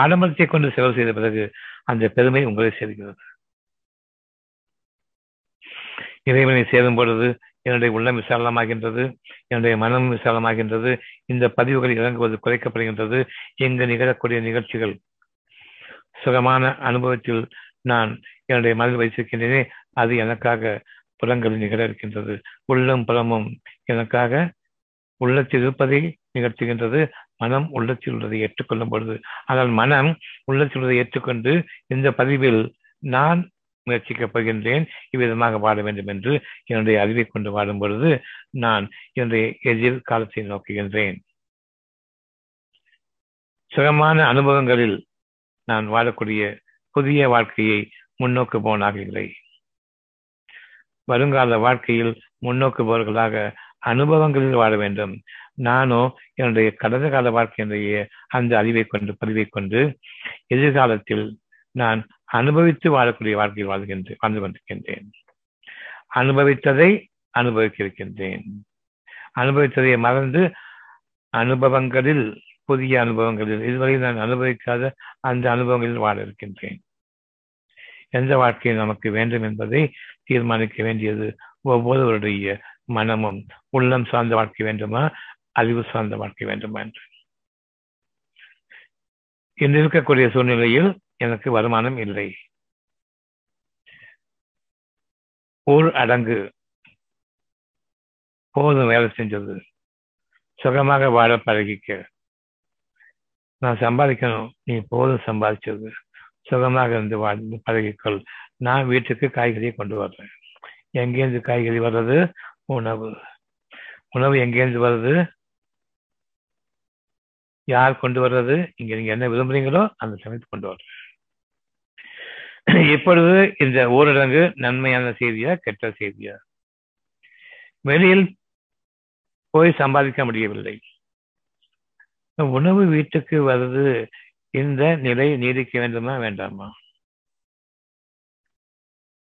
ஆடம்பரத்தை கொண்டு செலவு செய்த பிறகு அந்த பெருமை உங்களை சேர்கிறது. இறைவனை சேரும் பொழுது என்னுடைய உள்ளம் விசாலமாகின்றது என்னுடைய மனம் விசாலமாகின்றது இந்த பதிவுகள் இறங்குவது குறைக்கப்படுகின்றது இங்கு நிகழக்கூடிய நிகழ்ச்சிகள் சுகமான அனுபவத்தில் நான் என்னுடைய மனதில் வைத்திருக்கின்றேனே அது எனக்காக புறங்களில் நிகழ இருக்கின்றது. உள்ளம் புலமும் எனக்காக உள்ளத்தில் இருப்பதை நிகழ்த்துகின்றது. மனம் உள்ளத்தில் உள்ளதை ஏற்றுக்கொள்ளும் பொழுது. ஆனால் மனம் உள்ளத்தில் உள்ளதை ஏற்றுக்கொண்டு இந்த பதிவில் நான் முயற்சிக்கப் போகின்றேன். இவ்விதமாக வாழ வேண்டும் என்று என்னுடைய அறிவை கொண்டு வாடும் பொழுது நான் என்னுடைய எதிர்காலத்தை நோக்குகின்றேன். சுகமான அனுபவங்களில் நான் வாழக்கூடிய புதிய வாழ்க்கையை முன்னோக்கு போனாக இல்லை வருங்கால வாழ்க்கையில் முன்னோக்குபவர்களாக அனுபவங்களில் வாழ வேண்டும். நானோ என்னுடைய கடந்த கால வாழ்க்கையினுடைய அந்த அறிவை கொண்டு பதிவை கொண்டு எதிர்காலத்தில் நான் அனுபவித்து வாழக்கூடிய வாழ்க்கையில் வாழ்கின்ற வாழ்ந்து கொண்டிருக்கின்றேன். அனுபவித்ததை அனுபவிக்க இருக்கின்றேன். அனுபவித்ததை மறந்து அனுபவங்களில் புதிய அனுபவங்களில் இதுவரை நான் அனுபவிக்காத அந்த அனுபவங்களில் வாழ இருக்கின்றேன். எந்த வாழ்க்கை நமக்கு வேண்டும் என்பதை தீர்மானிக்க வேண்டியது ஒவ்வொருவருடைய மனமும் உள்ளம் சார்ந்த வாழ்க்கை வேண்டுமா அறிவு சார்ந்த வாழ்க்கை வேண்டுமா என்று. இன்று இருக்கக்கூடிய சூழ்நிலையில் எனக்கு வருமானம் இல்லை. ஊர் அடங்கு போதும் வேலை செஞ்சது. சுகமாக வாழ பழகிக்க நான் சம்பாதிக்கணும். நீ போதும் சம்பாதிச்சது சுகமாக இருந்து வாழ்ந்து பழகிக்கொள். நான் வீட்டுக்கு காய்கறியை கொண்டு வர்றேன். எங்கேருந்து காய்கறி வர்றது? உணவு. உணவு எங்கேருந்து வர்றது? யார் கொண்டு வர்றது? இங்க நீங்க என்ன விரும்புறீங்களோ அந்த சமயத்து கொண்டு வர்றேன். இப்பொழுது இந்த ஊரடங்கு நன்மையான செய்தியா கெட்ட செய்தியா? வெளியில் போய் சம்பாதிக்க முடியவில்லை. உணவு வீட்டுக்கு வருது இந்த நிலை நீடிக்க வேண்டுமா வேண்டாமா?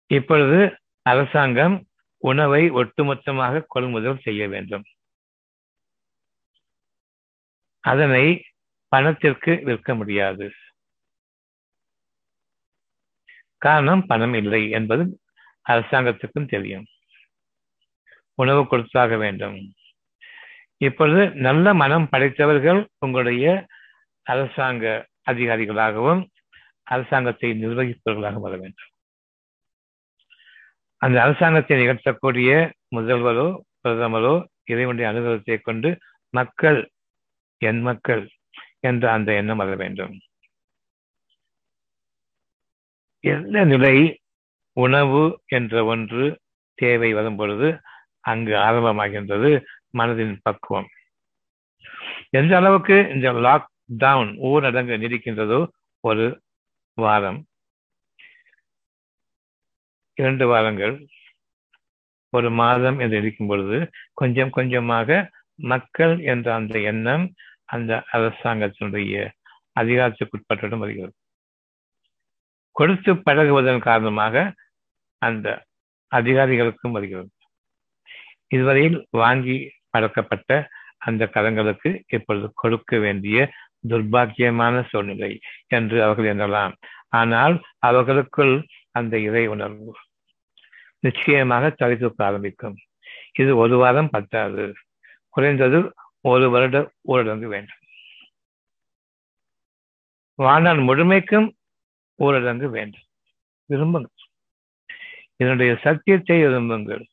இப்பொழுது அரசாங்கம் உணவை ஒட்டுமொத்தமாக கொள்முதல் செய்ய வேண்டும். அதனை பணத்திற்கு விற்க முடியாது. காரணம் பணம் இல்லை என்பது அரசாங்கத்துக்கும் தெரியும். உணவு கொடுத்தாக வேண்டும். இப்பொழுது நல்ல மனம் படைத்தவர்கள் உங்களுடைய அரசாங்க அதிகாரிகளாகவும் அரசாங்கத்தை நிர்வகிப்பவர்களாக வர வேண்டும். அந்த அரசாங்கத்தை நிகழ்த்தக்கூடிய முதல்வரோ பிரதமரோ இறைவனுடைய அனுகிரகத்தை கொண்டு மக்கள் என் மக்கள் என்ற அந்த எண்ணம் வர வேண்டும். எந்த நிலை உணவு என்ற ஒன்று தேவை வரும் பொழுது அங்கு ஆரம்பமாகின்றது. மனதின் பக்குவம். எந்த அளவுக்கு இந்த லாக் டவுன் ஊரடங்கு நீடிக்கின்றதோ ஒரு வாரம் இரண்டு வாரங்கள் ஒரு மாதம் என்று இருக்கும் பொழுது கொஞ்சம் கொஞ்சமாக மக்கள் என்ற அந்த எண்ணம் அந்த அரசாங்கத்தினுடைய அதிகாரத்துக்குட்பட்டுடன் வருகிறது. கொடுத்து பழகுவதன் காரணமாக அந்த அதிகாரிகளுக்கும் வருகிறது. இதுவரையில் வாங்கி பழக்கப்பட்ட அந்த கரங்களுக்கு இப்பொழுது கொடுக்க வேண்டிய துர்பாக்கியமான சூழ்நிலை என்று அவர்கள் எண்ணலாம். ஆனால் அவர்களுக்குள் அந்த இறை உணர்வு நிச்சயமாக தலை ஆரம்பிக்கும். இது ஒரு வாரம் பத்தாது. குறைந்தது ஒரு வருட ஊரடங்கு வேண்டும். வாழ்நாள் முழுமைக்கும் ஊரடங்கு வேண்டும். விரும்புங்கள். இதனுடைய சத்தியத்தை விரும்புங்கள்.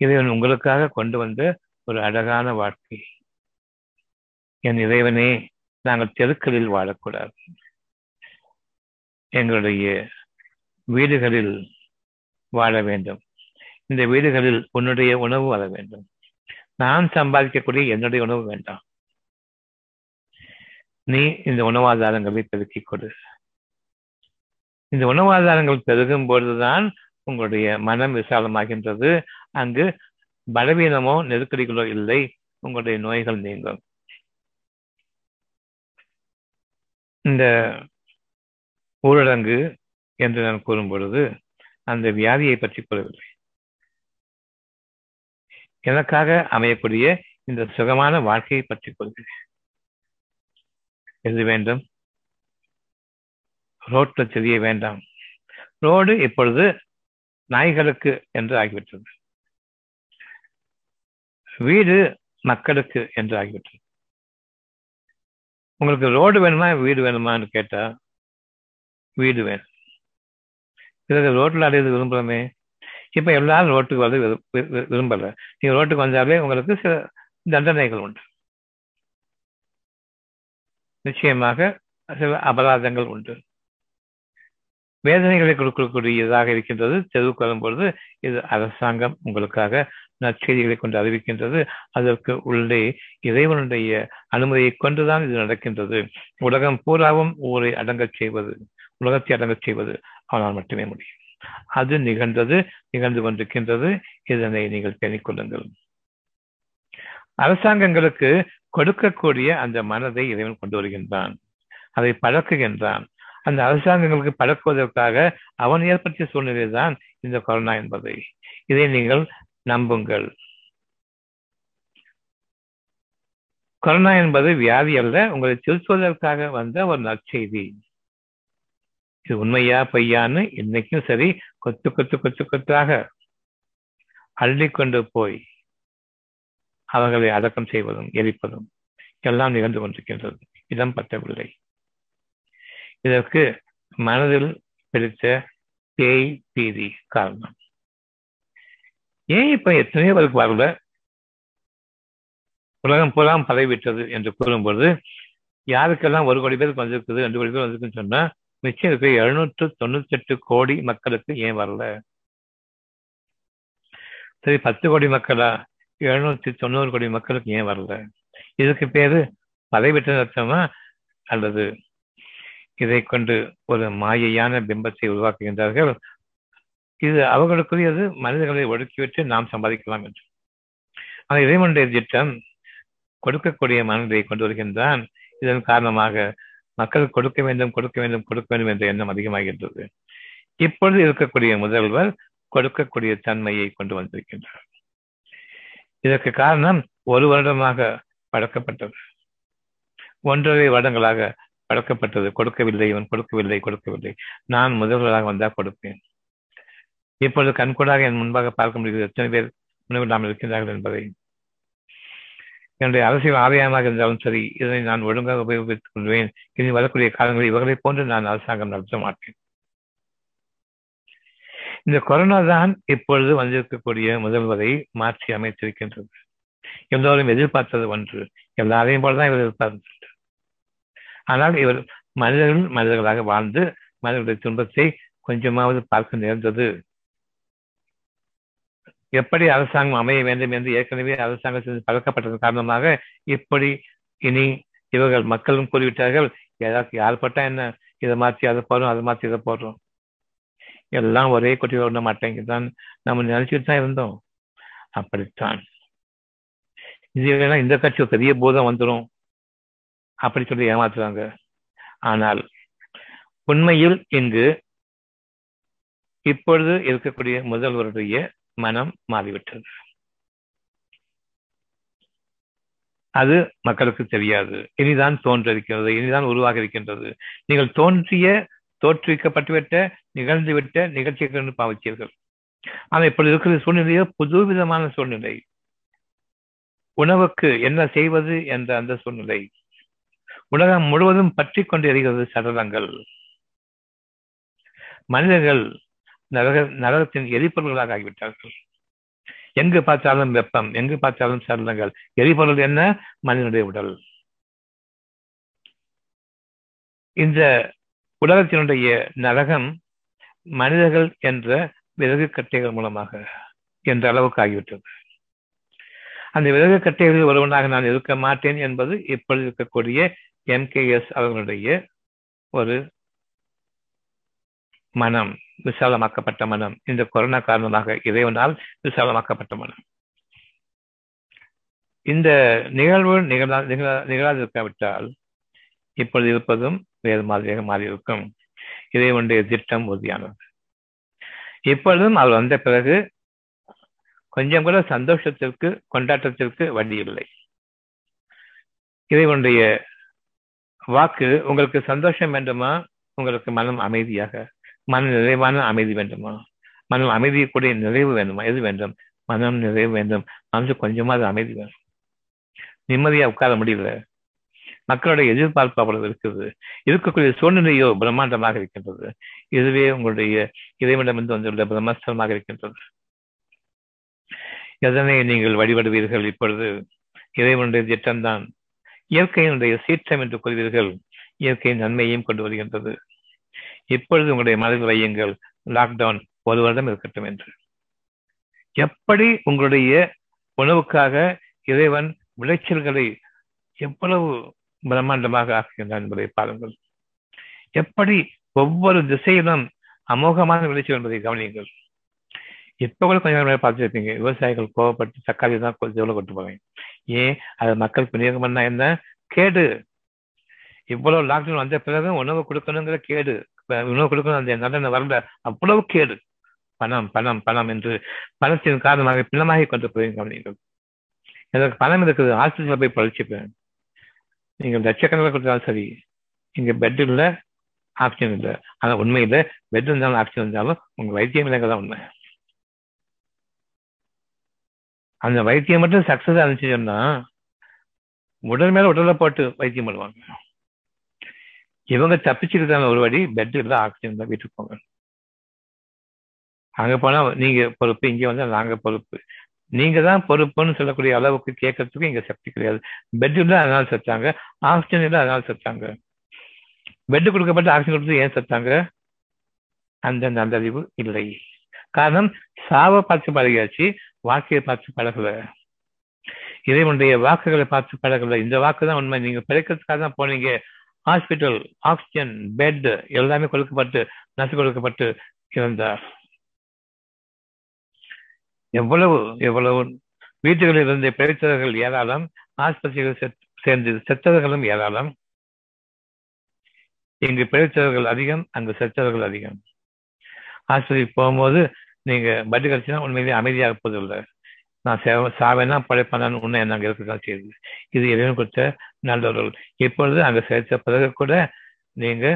இதை உங்களுக்காக கொண்டு வந்த ஒரு அழகான வாழ்க்கை. என் இறைவனே நாங்கள் தெருக்களில் வாழக்கூடாது. எங்களுடைய வீடுகளில் வாழ வேண்டும். இந்த வீடுகளில் உன்னுடைய உணவு வர வேண்டும். நான் சம்பாதிக்கக்கூடிய என்னுடைய உணவு வேண்டாம். நீ இந்த உணவாதாரங்களை பெருக்கிக் கொடு. இந்த உணவாதாரங்கள் பெருகும் பொழுதுதான் உங்களுடைய மனம் விசாலமாகின்றது. அங்கு பலவீனமோ நெருக்கடிகளோ இல்லை. உங்களுடைய நோய்கள் நீங்கும். இந்த ஊரடங்கு என்று நான் கூறும் பொழுது அந்த வியாதியை பற்றி கூறவில்லை. எனக்காக அமையக்கூடிய இந்த சுகமான வாழ்க்கையை பற்றி கூறுகிறேன். எது வேண்டும். ரோட்டில் தெரிய வேண்டாம். ரோடு இப்பொழுது நாய்களுக்கு என்று ஆகிவிட்டது. வீடு மக்களுக்கு என்று ஆகிவிட்டது உங்களுக்கு ரோடு வேணுமா வீடு வேணுமான்னு கேட்டா வீடு வேணும். பிறகு ரோட்டில் அடையிறது விரும்புகிறோமே. இப்போ எல்லாரும் ரோட்டுக்கு வந்து விரும்பல. நீங்க ரோட்டுக்கு வந்தாலே உங்களுக்கு சில தண்டனைகள் உண்டு. நிச்சயமாக சில அபராதங்கள் உண்டு. வேதனைகளை கொடுக்கக்கூடியதாக இருக்கின்றது. தெருவுக்கு வரும்பொழுது இது அரசாங்கம் உங்களுக்காக நற்செய்திகளை கொண்டு அறிவிக்கின்றது. அதற்கு உள்ளே இறைவனுடைய அனுமதியை கொண்டுதான் இது நடக்கின்றது. உலகம் பூராவும் ஊரை அடங்கச் செய்வது உலகத்தை அடங்கச் செய்வது அவனால் மட்டுமே முடியும். அது நிகழ்ந்தது நிகழ்ந்து கொண்டிருக்கின்றது. இதனை நீங்கள் பேணிக்கொள்ளுங்கள் அரசாங்கங்களுக்கு கொடுக்கக்கூடிய அந்த மனதை இறைவன் கொண்டு வருகின்றான். அதை பழக்குகின்றான். அந்த அரசாங்கங்களுக்கு பழக்குவதற்காக அவன் ஏற்படுத்திய சூழ்நிலை தான் இந்த கொரோனா என்பதை. இதை நீங்கள் நம்புங்கள். கொரோனா என்பது வியாதி அல்ல உங்களை திருத்துவதற்காக வந்த ஒரு நற்செய்தி. இது உண்மையா பொய்யான்னு இன்னைக்கும் சரி கொத்து கொத்து கொத்து கொத்தாக அள்ளிக்கொண்டு போய் அவர்களை அடக்கம் செய்வதும் எரிப்பதும் எல்லாம் நிகழ்ந்து கொண்டிருக்கின்றது. இடம் பற்றவில்லை. இதற்கு மனதில் பிடித்த பேய் பீதி காரணம். ஏன் இப்ப எத்தனையோ பேருக்கு வரல உலகம் புறம் பரவிவிட்டது என்று கூறும்பொழுது யாருக்கெல்லாம் ஒரு கோடி பேருக்கு வந்திருக்குது ரெண்டு கோடி பேர் வந்திருக்குன்னு சொன்னா நிச்சயம் இருக்கு எழுநூற்று தொண்ணூத்தி எட்டு கோடி மக்களுக்கு ஏன் வரல? சரி பத்து கோடி மக்களா? எழுநூத்தி தொண்ணூறு கோடி மக்களுக்கு ஏன் வரல? இதுக்கு பேரு பதவிவிட்ட அர்த்தமா? அல்லது இதை கொண்டு ஒரு மாயையான பிம்பத்தை உருவாக்குகின்றார்கள் இது அவர்களுக்குரியது மனிதர்களை ஒடுக்கிவிட்டு நாம் சம்பாதிக்கலாம் என்று. ஆனால் இறைவனுடைய திட்டம் கொடுக்கக்கூடிய மனதை கொண்டு வருகின்றான். இதன் காரணமாக மக்கள் கொடுக்க வேண்டும் கொடுக்க வேண்டும் கொடுக்க வேண்டும் என்ற எண்ணம் அதிகமாகின்றது. இப்பொழுது இருக்கக்கூடிய முதல்வர் கொடுக்கக்கூடிய தன்மையை கொண்டு வந்திருக்கின்றார். இதற்கு காரணம் ஒரு வருடமாக பழக்கப்பட்டது. ஒன்றரை வருடங்களாக பழக்கப்பட்டது. கொடுக்கவில்லை இவன் கொடுக்கவில்லை கொடுக்கவில்லை. நான் முதல்வராக வந்தால் கொடுப்பேன். இப்பொழுது கண்கூடாக என் முன்பாக பார்க்க முடிகிறது. எத்தனை பேர் முனைவிடாமல் இருக்கின்றார்கள் என்பதை. என்னுடைய அரசியல் ஆதாயமாக இருந்தாலும் சரி இதனை நான் ஒழுங்காக உபயோகித்துக் கொள்வேன். இனி வரக்கூடிய காலங்களில் இவர்களை போன்று நான் அரசாங்கம் நடத்த மாட்டேன். இந்த கொரோனா தான் இப்பொழுது வந்திருக்கக்கூடிய முதல்வரை மாற்றி அமைத்திருக்கின்றது. எல்லோரும் எதிர்பார்த்தது ஒன்று. எல்லாரையும் போலதான் இவர் எதிர்பார்த்தது ஆனால் இவர் மனிதர்கள் மனிதர்களாக வாழ்ந்து மனிதர்களுடைய துன்பத்தை கொஞ்சமாவது பார்க்க நேர்ந்தது. எப்படி அரசாங்கம் அமைய வேண்டும் என்று ஏற்கனவே அரசாங்கத்தில் பழக்கப்பட்டதன் காரணமாக இப்படி இனி இவர்கள் மக்களும் கூறிவிட்டார்கள். ஏதாவது யார் பட்டா என்ன? இதை மாற்றி அதை போடுறோம் அதை மாற்றி இதை போடுறோம். எல்லாம் ஒரே கொட்டியில் விட மாட்டேங்குதான் நம்ம நினைச்சிட்டு தான் இருந்தோம். அப்படித்தான். இது இந்த கட்சி பெரிய பூதம் வந்துடும் அப்படி சொல்லி ஏமாத்துறாங்க. ஆனால் உண்மையில் இங்கு இப்பொழுது இருக்கக்கூடிய முதல்வருடைய மனம் மாறிவிட்டது. அது மக்களுக்கு தெரியாது. இனிதான் தோன்றிருக்கிறது இனிதான் உருவாக இருக்கின்றது நீங்கள் தோன்றிய தோற்றுவிக்கப்பட்டுவிட்ட நிகழ்ந்துவிட்ட நிகழ்ச்சிகள் பாவித்தீர்கள். ஆனால் இப்பொழுது இருக்கிற சூழ்நிலையோ புது விதமான சூழ்நிலை. உணவுக்கு என்ன செய்வது என்ற அந்த சூழ்நிலை. உலகம் முழுவதும் பற்றி கொண்டு எறிகிறது சடலங்கள். மனிதர்கள் நரக நரகத்தின் எரிபொருள்களாக ஆகிவிட்டார்கள். எங்கு பார்த்தாலும் வெப்பம் எங்கு பார்த்தாலும் சடலங்கள் எரிபொருள் என்ன? மனிதனுடைய உடல். இந்த உலகத்தினுடைய நரகம் மனிதர்கள் என்ற விறகு கட்டைகள் மூலமாக என்ற அளவுக்கு ஆகிவிட்டது. அந்த விறகு கட்டைகளில் ஒருவனாக நான் இருக்க மாட்டேன் என்பது இப்பொழுது இருக்கக்கூடிய எம்கேஎஸ் அவர்களுடைய ஒரு மனம். விசாலமாக்கப்பட்ட மனம். இந்த கொரோனா காரணமாக இறைவனால் விசாலமாக்கப்பட்ட மனம். இந்த நிகழ்வு நிகழா நிகழாதிருக்காவிட்டால் இப்பொழுது இருப்பதும் வேறு மாதிரியாக மாறியிருக்கும். இறைவனுடைய திட்டம் உறுதியானது. இப்பொழுதும் அவர் வந்த பிறகு கொஞ்சம் கூட சந்தோஷத்திற்கு கொண்டாட்டத்திற்கு வழி இல்லை. இறைவனுடைய வாக்கு உங்களுக்கு சந்தோஷம் வேண்டுமா? உங்களுக்கு மனம் அமைதியாக மன நிறைவான அமைதி வேண்டுமா? மனம் அமைதியக்கூடிய நிறைவு வேண்டுமா? எது வேண்டும்? மனம் நிறைவு வேண்டும். மனசு கொஞ்சமாவது அமைதி வேணும். நிம்மதியா உட்கார முடியல. மக்களுடைய எதிர்பார்ப்பு அவ்வளவு இருக்குது. இருக்கக்கூடிய சூழ்நிலையோ பிரம்மாண்டமாக இருக்கின்றது. இதுவே உங்களுடைய இறைவனிடமிருந்து வந்துள்ள பிரம்மஸ்தலமாக இருக்கின்றது. எதனை நீங்கள் வழிபடுவீர்கள் இப்பொழுது? இறைவனுடைய திட்டம்தான். இயற்கையினுடைய சீற்றம் என்று கூறுவீர்கள். இயற்கையின் நன்மையையும் கொண்டு வருகின்றது. இப்பொழுது உங்களுடைய மனதில் வையுங்கள்? லாக்டவுன் ஒரு வருடம் இருக்கட்டும் என்று. எப்படி உங்களுடைய உணவுக்காக இறைவன் விளைச்சல்களை எவ்வளவு பிரம்மாண்டமாக ஆக்குகின்றான் என்பதை பாருங்கள். எப்படி ஒவ்வொரு திசையிலும் அமோகமான விளைச்சல் என்பதை கவனியுங்கள். இப்ப கூட கொஞ்சம் நேரம் பார்த்துருப்பீங்க விவசாயிகள் கோவப்பட்டு தக்காளி தான் எவ்வளவு கொண்டு போவேன் ஏன்? அது மக்கள் விநியோகம் பண்ணா என்ன? கேடு. இவ்வளவு லாக்டவுன் வந்த பிறகு உணவு கொடுக்கணுங்கிற கேடு. உணவு கொடுக்கணும் அந்த நடன வரல. அவ்வளவு கேடு. பணம் பணம் பணம் என்று பணத்தின் காரணமாக பிணமாகி கொண்டு போய் கவனிங்கள் எனக்கு பணம் இருக்குது. ஹாஸ்பிட்டலில் போய் பழிச்சுப்பேன் நீங்கள் லட்சக்கணக்கில் கொடுத்தாலும் சரி. இங்கே பெட் இல்லை ஆப்ஷன் இல்லை. ஆனால் உண்மையில் பெட் இருந்தாலும் ஆப்ஷன் இருந்தாலும் உங்கள் வைத்தியம் இல்லைங்க தான் உண்மை. அந்த வைத்தியம் மட்டும் சக்சஸ் ஆனிச்சுன்னா உடல் மேல உடலை போட்டு வைத்தியம் பண்ணுவாங்க. இவங்க தப்பிச்சிருக்காங்க ஒரு வாடி பெட் இல்லை ஆக்சிஜன் தான் வீட்டுக்கு போங்க. அங்க போனா நீங்க பொறுப்பு இங்க வந்தா நாங்க பொறுப்பு. நீங்க தான் பொறுப்புன்னு சொல்லக்கூடிய அளவுக்கு கேட்கறதுக்கு இங்க சக்தி கிடையாது. பெட் இல்லை அதனால செத்தாங்க ஆக்சிஜன் இல்லை அதனால செத்தாங்க. பெட் கொடுக்கப்பட்ட ஆக்சிஜன் கொடுத்து ஏன் செத்தாங்க? அந்த நல்லறிவு இல்லை. காரணம் சாவை பார்த்து பழகியாச்சு வாக்கையை பார்த்து பழகல. இறைவனுடைய வாக்குகளை பார்த்து பழகல. இந்த வாக்கு தான் உண்மை. நீங்க பிழைக்கிறதுக்காக தான் போனீங்க. ஹாஸ்பிட்டல் ஆக்சிஜன் பெட் எல்லாமே கொடுக்கப்பட்டு நசு கொடுக்கப்பட்டு இறந்தார் எவ்வளவு எவ்வளவு? வீட்டுகளில் இருந்து பிழைத்தவர்கள் ஏராளம் ஆஸ்பத்திரிகள் சேர்ந்து செத்தவர்களும் ஏராளம். இங்கு பிழைத்தவர்கள் அதிகம் அங்கு செத்தவர்கள் அதிகம். ஆஸ்பத்திரிக்கு போகும்போது நீங்க பட்டு கடிச்சுன்னா உண்மையிலேயே அமைதியாக போதில்லை நான் சேவ சாவேனா பழைப்பானான்னு உன்னை நாங்கள் இருக்கதான் செய்யுது இது இறைவன் கொடுத்த நல்லவர்கள். இப்பொழுது அங்க சேர்த்த பிறகு கூட நீங்க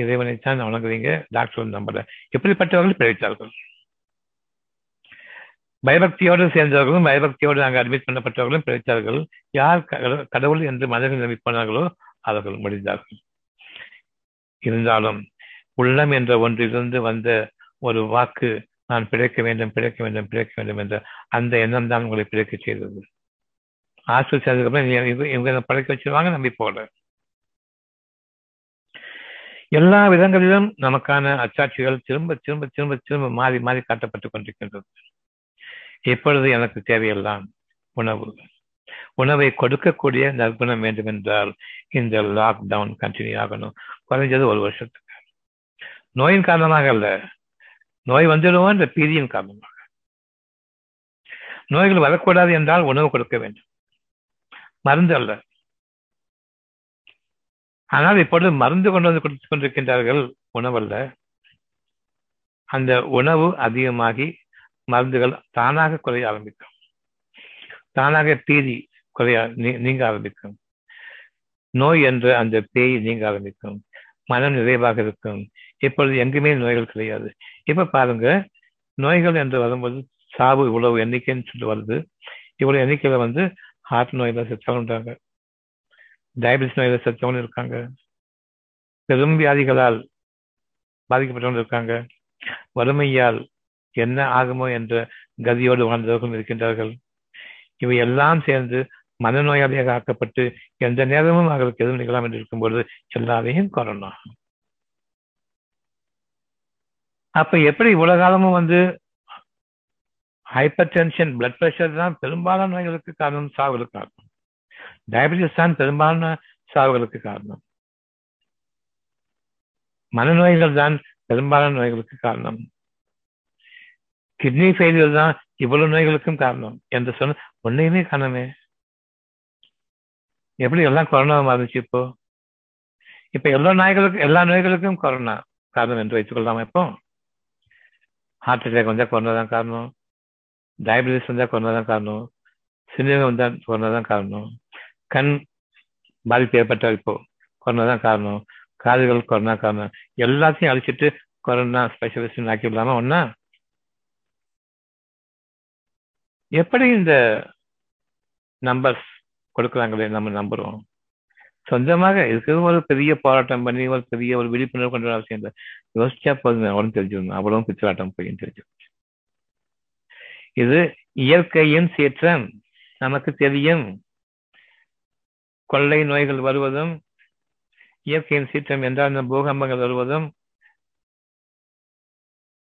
இறைவனைத்தான் வணங்குறீங்க டாக்டர் நம்பல எப்படிப்பட்டவர்கள் பிழைத்தார்கள்? பயபக்தியோடு சேர்ந்தவர்களும் பயபக்தியோடு அங்கு அட்மிட் பண்ணப்பட்டவர்களும் பிழைத்தார்கள். யார் கடவுள் என்று மதங்கள் நம்பி போனார்களோ அவர்கள் முடிந்தார்கள். இருந்தாலும் உள்ளம் என்ற ஒன்றிலிருந்து வந்த ஒரு வாக்கு நான் பிழைக்க வேண்டும் பிழைக்க வேண்டும் பிழைக்க வேண்டும் என்ற அந்த எண்ணம் தான் உங்களை பிழைக்க செய்தது. ஆசிரியர் சேர்ந்ததுக்கப்புறம் இவங்க படைக்க வச்சிருவாங்க நம்பி எல்லா விதங்களிலும் நமக்கான அச்சாட்சிகள் திரும்ப திரும்ப திரும்ப திரும்ப மாறி மாறி காட்டப்பட்டுக் கொண்டிருக்கின்றது. எப்பொழுது எனக்கு தேவையெல்லாம் உணவு. உணவை கொடுக்கக்கூடிய நற்குணம் வேண்டும் என்றால் இந்த லாக்டவுன் கண்டினியூ ஆகணும். குறைஞ்சது ஒரு வருஷத்துக்கு. நோயின் காரணமாக அல்ல. நோய் வந்துடுவோம் என்ற பீதியின் காரணமாக. நோய்கள் வரக்கூடாது என்றால் உணவு கொடுக்க வேண்டும். மருந்து அல்ல. ஆனால் இப்பொழுது மருந்து கொண்டு வந்து கொடுத்து கொண்டிருக்கின்றார்கள் உணவல்ல. அந்த உணவு அதிகமாகி மருந்துகள் தானாக குறைய ஆரம்பிக்கும். தானாக பீதி குறைய நீங்க ஆரம்பிக்கும். நோய் என்ற அந்த பேய் நீங்க ஆரம்பிக்கும். மனம் நிறைவாக இருக்கும். இப்பொழுது எங்குமே நோய்கள் கிடையாது. இப்ப பாருங்க நோய்கள் என்று வரும்போது சாவு இவ்வளவு எண்ணிக்கைன்னு சொல்லி வருது. இவ்வளவு எண்ணிக்கையில வந்து ஹார்ட் நோயில செத்தவங்க டயபிட்டிஸ் நோயில செத்தவங்க இருக்காங்க. பெரும் வியாதிகளால் பாதிக்கப்பட்டவங்க இருக்காங்க. வறுமையால் என்ன ஆகுமோ என்ற கதியோடு வாழ்ந்தவர்களும் இருக்கின்றார்கள். இவை எல்லாம் சேர்ந்து மனநோயாளியாக ஆக்கப்பட்டு எந்த நேரமும் அவர்களுக்கு எதுவும் நிகழாம் என்று இருக்கும்பொழுது எல்லாரையும் கொரோனா. அப்ப எப்படி உலகாலமும் வந்து ஹைப்பர் டென்ஷன் பிளட் பிரஷர் தான் பெரும்பாலான நோய்களுக்கு காரணம் சாவுகளுக்கு காரணம். டயபெட்டிஸ் தான் பெரும்பாலான சாவுகளுக்கு காரணம். மனநோய்கள் தான் பெரும்பாலான நோய்களுக்கு காரணம். கிட்னி ஃபெயிலியர் தான் இவ்வளவு நோய்களுக்கும் காரணம் என்று சொன்ன ஒன்றையுமே காரணமே எப்படி எல்லாம் கொரோனா மாறுச்சு இப்போ? இப்ப எல்லா நாய்களுக்கும் எல்லா நோய்களுக்கும் கொரோனா காரணம் என்று வைத்துக் கொள்ளலாமா இப்போ? ஹார்ட் அட்டாக் வந்தா கொரோனா தான் காரணம். டயபெட்டிஸ் வந்தால் கொரோனா தான் காரணம். சிறுநீரகம் வந்தால் கொரோனா தான் காரணம். கண் பாதிப்பு ஏற்பட்டால் இப்போ கொரோனா தான் காரணம். காதுகள் கொரோனா காரணம். எல்லாத்தையும் அழிச்சிட்டு கொரோனா ஸ்பெஷலிஸ்ட் ஆக்கி விடலாமா ஒன்னா எப்படி இந்த நம்பர்ஸ் கொடுக்குறாங்களே நம்ம நம்புறோம்? சொந்தமாக இருக்கிறது ஒரு பெரிய போராட்டம் பண்ணி ஒரு பெரிய ஒரு விழிப்புணர்வு கொண்டு வர அவசியம் இல்லை. யோசிச்சா போதுங்க அவனும் தெரிஞ்சுக்கணும். அவ்வளவும் பித்தலாட்டம் போய் தெரிஞ்சு இது இயற்கையின் சீற்றம். நமக்கு தெரியும். கொள்ளை நோய்கள் வருவதும் இயற்கையின் சீற்றம் என்றால் பூகம்பங்கள் வருவதும்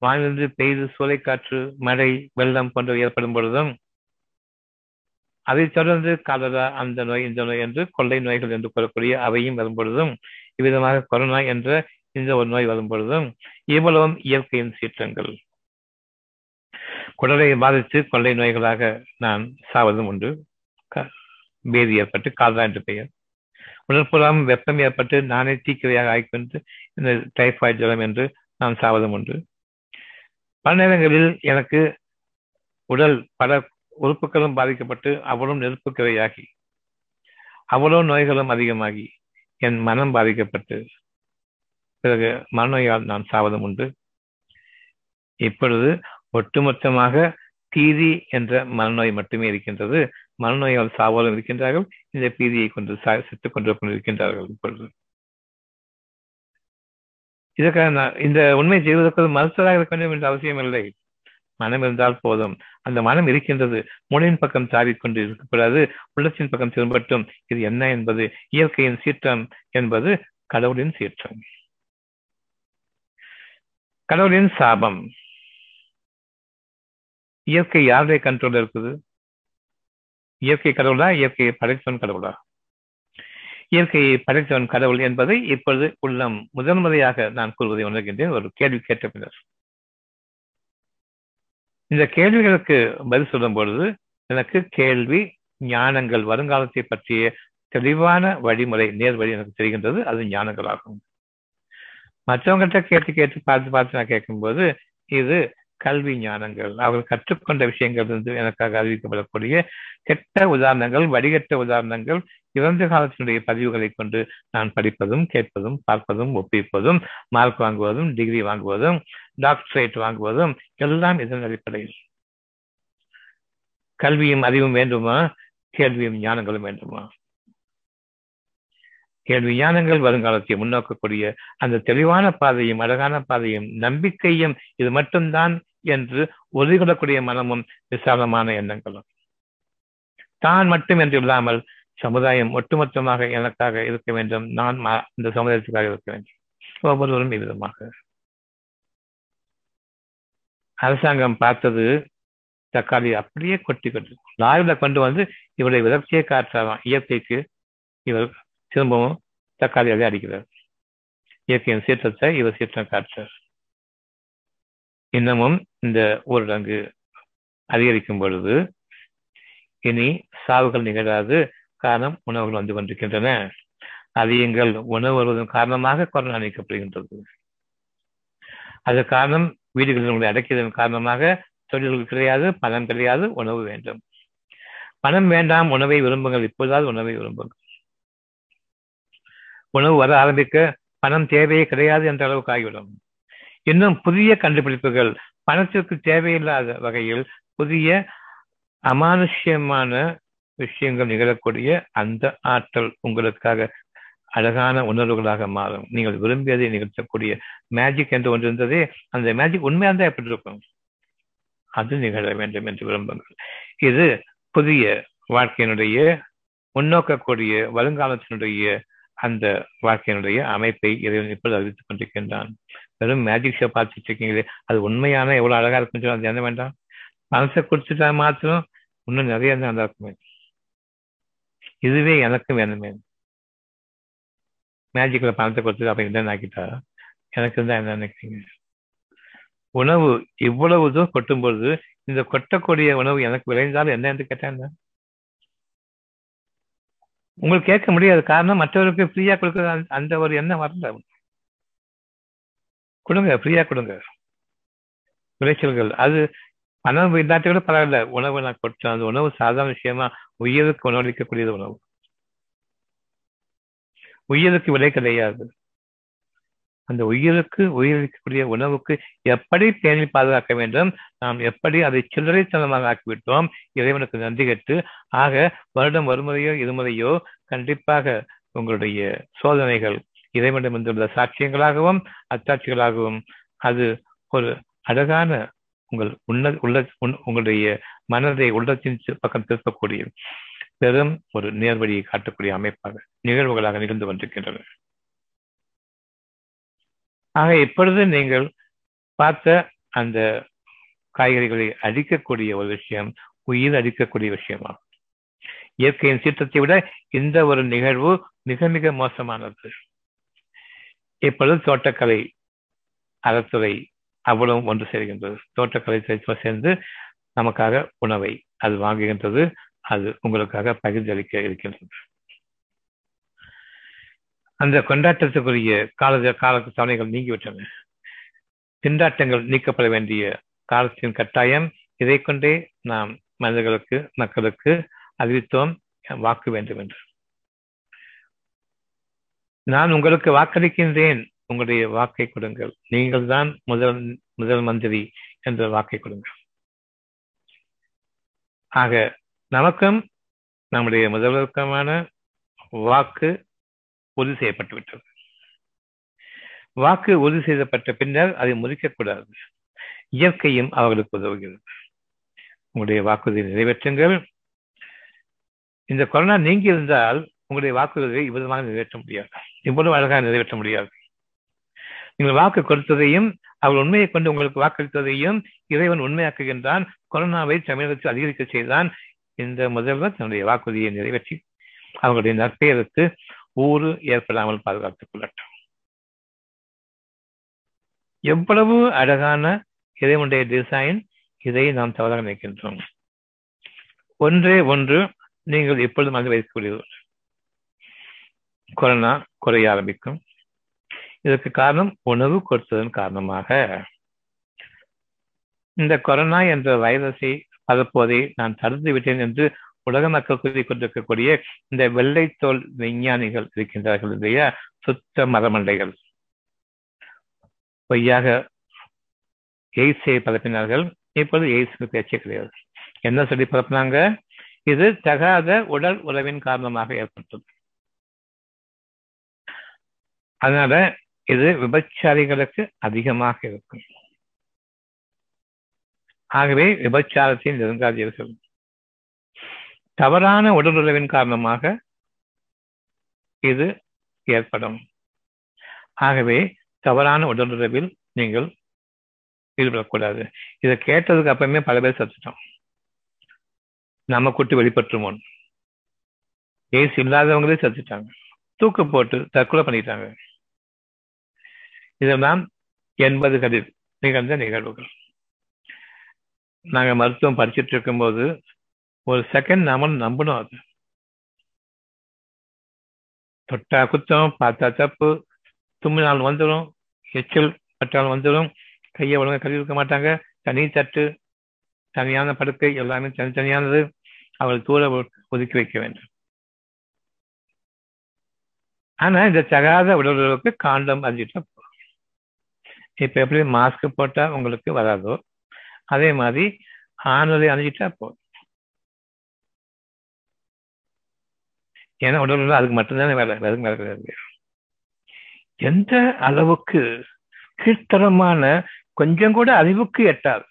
வானிலிருந்து பெய்து சூளைக்காற்று மழை வெள்ளம் போன்றவை ஏற்படும் பொழுதும் அதைத் தொடர்ந்து காலரா அந்த நோய் இந்த நோய் என்று கொள்ளை நோய்கள் என்று கூறக்கூடிய அவையும் வரும் பொழுதும் இவ்விதமாக கொரோனா என்ற இந்த ஒரு நோய் வரும் பொழுதும் இவ்வளவும் இயற்கையின் சீற்றங்கள். குடலை பாதித்து கொள்ளை நோய்களாக நான் சாவதும் உண்டு. பேதி ஏற்பட்டு காதா என்று பெயர். உடற்புறம் வெப்பம் ஏற்பட்டு நானே தீக்கிரையாக ஆய்க்கொண்டு இந்த டைபாய்டு ஜலம் என்று நான் சாவதும் உண்டு. பல நேரங்களில் எனக்கு உடல் பல உறுப்புகளும் பாதிக்கப்பட்டு அவ்வளவு நெருப்புக்கிரையாகி அவ்வளோ நோய்களும் அதிகமாகி என் மனம் பாதிக்கப்பட்டு பிறகு மனநோயால் நான் சாவதும் உண்டு. இப்பொழுது ஒட்டுமொத்தமாக பீதி என்ற மனநோய் மட்டுமே இருக்கின்றது. மனநோயால் சாவலும் இருக்கின்றார்கள். இந்த பீதியை கொண்டு செத்துக் கொண்டு கொண்டிருக்கின்றார்கள் இப்பொழுது. இதற்காக இந்த உண்மை செய்வதற்கு மருத்துவராக இருக்க வேண்டும் என்ற அவசியம் இல்லை. மனம் இருந்தால் போதும். அந்த மனம் இருக்கின்றது. மூளையின் பக்கம் தாவிக்கொண்டு இருக்கக்கூடாது. உள்ளத்தின் பக்கம் திரும்பட்டும். இது என்ன என்பது? இயற்கையின் சீற்றம் என்பது கடவுளின் சீற்றம். கடவுளின் சாபம். இயற்கை யாருடைய கண்ட்ரோல் இருக்குது? இயற்கை கடவுளா இயற்கையை படைத்தவன் கடவுளா? இயற்கையை படைத்தவன் கடவுள் என்பதை இப்பொழுது உள்ளம். முதன் முறையாக நான் கூறுவதை உணர்கின்றேன். ஒரு கேள்வி கேட்ட பின்னர். இந்த கேள்விகளுக்கு பதில் சொல்லும் பொழுது எனக்கு கேள்வி ஞானங்கள் வருங்காலத்தை பற்றிய தெளிவான வழிமுறை நேர் வழி எனக்கு தெரிகின்றது. அது ஞானங்களாகும். மற்றவங்கள்ட்ட கேட்டு கேட்டு பார்த்து பார்த்து நான் கேட்கும்போது இது கல்வி ஞானங்கள். அவர்கள் கற்றுக்கொண்ட விஷயங்கள் இருந்து எனக்காக அறிவிக்கப்படக்கூடிய கெட்ட உதாரணங்கள் வடிகட்ட உதாரணங்கள் இறந்த காலத்தினுடைய பதிவுகளை கொண்டு நான் படிப்பதும் கேட்பதும் பார்ப்பதும் ஒப்பிப்பதும் மார்க் வாங்குவதும் டிகிரி வாங்குவதும் டாக்டரேட் வாங்குவதும் எல்லாம் இதன் அடிப்படையில். கல்வியும் அறிவும் வேண்டுமா? கேள்வியும் ஞானங்களும் வேண்டுமா? ஏழு விஞ்ஞானங்கள் வருங்காலத்தை முன்னோக்கக்கூடிய அந்த தெளிவான பாதையும் அழகான பாதையும் நம்பிக்கையும் இது மட்டும்தான் என்று ஒதுகிடக்கூடிய மனமும் விசாலமான எண்ணங்களும். தான் மட்டும் என்று இல்லாமல் சமுதாயம் ஒட்டுமொத்தமாக எனக்காக இருக்க வேண்டும். நான் இந்த சமுதாயத்துக்காக இருக்க வேண்டும். ஒவ்வொருவரும் இவ்விதமாக. அரசாங்கம் பார்த்தது தக்காளி அப்படியே கொட்டி கொண்டு லாயில கொண்டு வந்து இவருடைய விரக்தியை காற்றாராம் இயற்கைக்கு இவர் திரும்பவும் தக்காளியாலே அடிக்கிறார். இயற்கையின் சீற்றத்தை இவர் சீற்றம் காற்றார் இன்னமும் இந்த ஊரடங்கு அதிகரிக்கும் பொழுது இனி சாவுகள் நிகழாது. காரணம் உணவுகள் வந்து கொண்டிருக்கின்றன. அதிகங்கள் உணவு வருவதன் காரணமாக கொரோனா நீக்கப்படுகின்றது அது காரணம் வீடுகளில் அடக்கியதன் காரணமாக தொழில்கள் கிடையாது பணம் கிடையாது உணவு வேண்டும். பணம் வேண்டாம் உணவை விரும்புங்கள் இப்போதாவது உணவை விரும்புங்கள். உணவு வர ஆரம்பிக்க பணம் தேவையே கிடையாது என்ற அளவுக்கு ஆகிவிடும். இன்னும் புதிய கண்டுபிடிப்புகள் பணத்திற்கு தேவையில்லாத வகையில் புதிய அமானுஷ்யமான விஷயங்கள் நிகழக்கூடிய அந்த ஆற்றல் உங்களுக்காக அழகான உணர்வுகளாக மாறும். நீங்கள் விரும்பியதை நிகழ்த்தக்கூடிய மேஜிக் என்று ஒன்று இருந்ததே அந்த மேஜிக் உண்மையாக தான் எப்படி இருக்கும் அது நிகழ வேண்டும் என்று விரும்புங்கள். இது புதிய வாழ்க்கையினுடைய முன்னோக்கக்கூடிய வருங்காலத்தினுடைய அந்த வாழ்க்கையினுடைய அமைப்பை இறைவன் இப்பொழுது அறிவித்துக் கொண்டிருக்கின்றான். வெறும் மேஜிக் ஷோ பார்த்துட்டு இருக்கீங்களே அது உண்மையான எவ்வளவு அழகா இருக்குன்னு சொல்லி அது என்ன வேண்டாம்? பணத்தை கொடுத்துட்டா மாத்திரம் இன்னும் நிறைய நல்லா இருக்குமே. இதுவே எனக்கும் வேணுமே. மேஜிக்ல பணத்தை கொடுத்து அப்ப என்ன ஆக்கிட்டா? எனக்கு இருந்தா என்ன நினைக்கிறீங்க? உணவு இவ்வளவு தூரம் கொட்டும் பொழுது இந்த கொட்டக்கூடிய உணவு எனக்கு விளைந்தாலும் என்ன என்று கேட்டேன் உங்களுக்கு கேட்க முடியாது காரணம் மற்றவருக்கு ஃப்ரீயா கொடுக்குற அந்த ஒரு எண்ணம் வரல. கொடுங்க ஃப்ரீயா கொடுங்க. விளைச்சல்கள். அது பணம் இல்லாட்டி கூட பரவாயில்ல. உணவு நான் கொடுத்தேன். அந்த உணவு சாதாரண விஷயமா உயிருக்கு உணவளிக்கக்கூடியது உணவு. உயிருக்கு விலை கிடையாது. அந்த உயிருக்கு உயிரிழக்கக்கூடிய உணவுக்கு எப்படி பேணி பாதுகாக்க வேண்டும்? நாம் எப்படி அதை சில்லறைத்தனமாக ஆக்கிவிட்டோம்? இறைவனுக்கு நன்றி கேட்டு ஆக வருடம் ஒருமுறையோ இருமுறையோ கண்டிப்பாக உங்களுடைய சோதனைகள் இறைவனிடம் வந்துள்ள சாட்சியங்களாகவும் அத்தாட்சிகளாகவும் அது ஒரு அழகான உங்கள் உன்ன உள்ள உங்களுடைய மனதை உள்ளத்தின் பக்கம் திருப்பக்கூடிய பெரும் ஒரு நேர்வழியை காட்டக்கூடிய அமைப்பாக நிகழ்வுகளாக நிகழ்ந்து கொண்டிருக்கின்றன ஆக இப்பொழுது நீங்கள் பார்த்த அந்த காய்கறிகளை அழிக்கக்கூடிய ஒரு விஷயம் உயிர் அழிக்கக்கூடிய விஷயமாகும். இயற்கையின் சீற்றத்தை விட இந்த ஒரு நிகழ்வு மிக மிக மோசமானது. இப்பொழுது தோட்டக்கலை அறத்துறை அவ்வளவு ஒன்று சேர்கின்றது. தோட்டக்கலை சேர்ந்து நமக்காக உணவை அது வாங்குகின்றது. அது உங்களுக்காக பகிர்ந்தளிக்க இருக்கின்றது. அந்த கொண்டாட்டத்துக்குரிய கால கால தவணைகள் நீங்கிவிட்டன திண்டாட்டங்கள் நீக்கப்பட வேண்டிய காலத்தின் கட்டாயம் இதை கொண்டே நாம் மனிதர்களுக்கு மக்களுக்கு அறிவித்தோம் வாக்கு வேண்டும் என்று. நான் உங்களுக்கு வாக்களிக்கின்றேன். உங்களுடைய வாக்கை கொடுங்கள். நீங்கள் தான் முதல் முதல் மந்திரி என்ற வாக்கை கொடுங்கள். ஆக நமக்கும் நம்முடைய முதல்வருக்கமான வாக்கு உறுதி செய்யப்பட்டுவிட்டது வாக்கு உறுதி செய்யப்பட்ட பின்னர் அதை முறிக்கக்கூடாது. இயற்கையும் அவர்களுக்கு உதவுகிறது. உங்களுடைய வாக்குறுதியை நிறைவேற்றுங்கள். இந்த கொரோனா நீங்கி இருந்தால் உங்களுடைய வாக்குறுதியை இவ்விதமாக நிறைவேற்ற முடியாது. இவ்வளவு அழகாக நிறைவேற்ற முடியாது. நீங்கள் வாக்கு கொடுத்ததையும் அவர் உண்மையை கொண்டு உங்களுக்கு வாக்களித்ததையும் இறைவன் உண்மையாக்குகின்றான். கொரோனாவை தமிழகத்தில் அதிகரிக்க செய்தான். இந்த முதல்வர் தன்னுடைய வாக்குறுதியை நிறைவேற்றி அவங்களுடைய நற்பெயருக்கு ஊறு ஏற்படாமல் பாதுகாத்துக் கொள்ளட்டும் எவ்வளவு அழகான இறைவனுடைய டிசைன் இதை நாம் தவறாக நினைக்கின்றோம். ஒன்றே ஒன்று நீங்கள் எப்பொழுது மனதில் வைக்கக்கூடியது கொரோனா குறைய ஆரம்பிக்கும். இதற்கு காரணம் உணவு கொடுத்ததன் காரணமாக. இந்த கொரோனா என்ற வைரஸை பரப்புவதை நான் தடுத்து விட்டேன் என்று உலக மக்கள் கூறி கொண்டிருக்கக்கூடிய இந்த வெள்ளைத்தோல் விஞ்ஞானிகள் இருக்கின்றார்கள் இல்லையா? சுத்த மரமண்டைகள். பொய்யாக எய்ஸை பரப்பினார்கள். இப்போது எய்ட்ஸ் பேச்சே கிடையாது. என்ன சொல்லி பரப்பினாங்க? இது தகாத உடல் உறவின் காரணமாக ஏற்பட்டது. அதனால இது விபச்சாரிகளுக்கு அதிகமாக இருக்கும். ஆகவே விபச்சாரத்தை நெருங்காதீர்கள். தவறான உடலுறவின் காரணமாக இது ஏற்படும். ஆகவே தவறான உடலுறவில் நீங்கள் ஈடுபடக்கூடாது. இதை கேட்டதுக்கு அப்புறமே பல பேர் சத்துட்டோம் நம்ம கூட்டு வெளிப்பட்டுருமோன் ஏசி இல்லாதவங்களே சத்துட்டாங்க தூக்கு போட்டு தற்கொலை பண்ணிட்டாங்க. இதெல்லாம் எண்பது கதிர் நிகழ்ந்த நிகழ்வுகள். நாங்க மருத்துவம் படிச்சுட்டு இருக்கும்போது ஒரு செகண்ட் நாம நம்பணும் அது. தொட்டா குத்தம் பார்த்தா தப்பு. தும்மினால் வந்துடும். எச்சல் பட்டால் வந்துடும். கையை ஒழுங்காக கழுவி இருக்க மாட்டாங்க. தனி தட்டு தனியான படுக்கை எல்லாமே தனித்தனியானது. அவள் தூர ஒதுக்கி வைக்க வேண்டும். ஆனா இந்த தகாத உடல்களுக்கு காண்டம் அறிஞ்சிட்டா இப்ப எப்படி மாஸ்க் போட்டா உங்களுக்கு வராதோ அதே மாதிரி ஆணுதை அணிஞ்சிட்டா போதும். ஏன்னா உடல் அதுக்கு மட்டும்தானே வேலை அதுக்கு வேலை கிடையாது எந்த அளவுக்கு கீழ்த்தரமான கொஞ்சம் கூட அறிவுக்கு எட்டாது.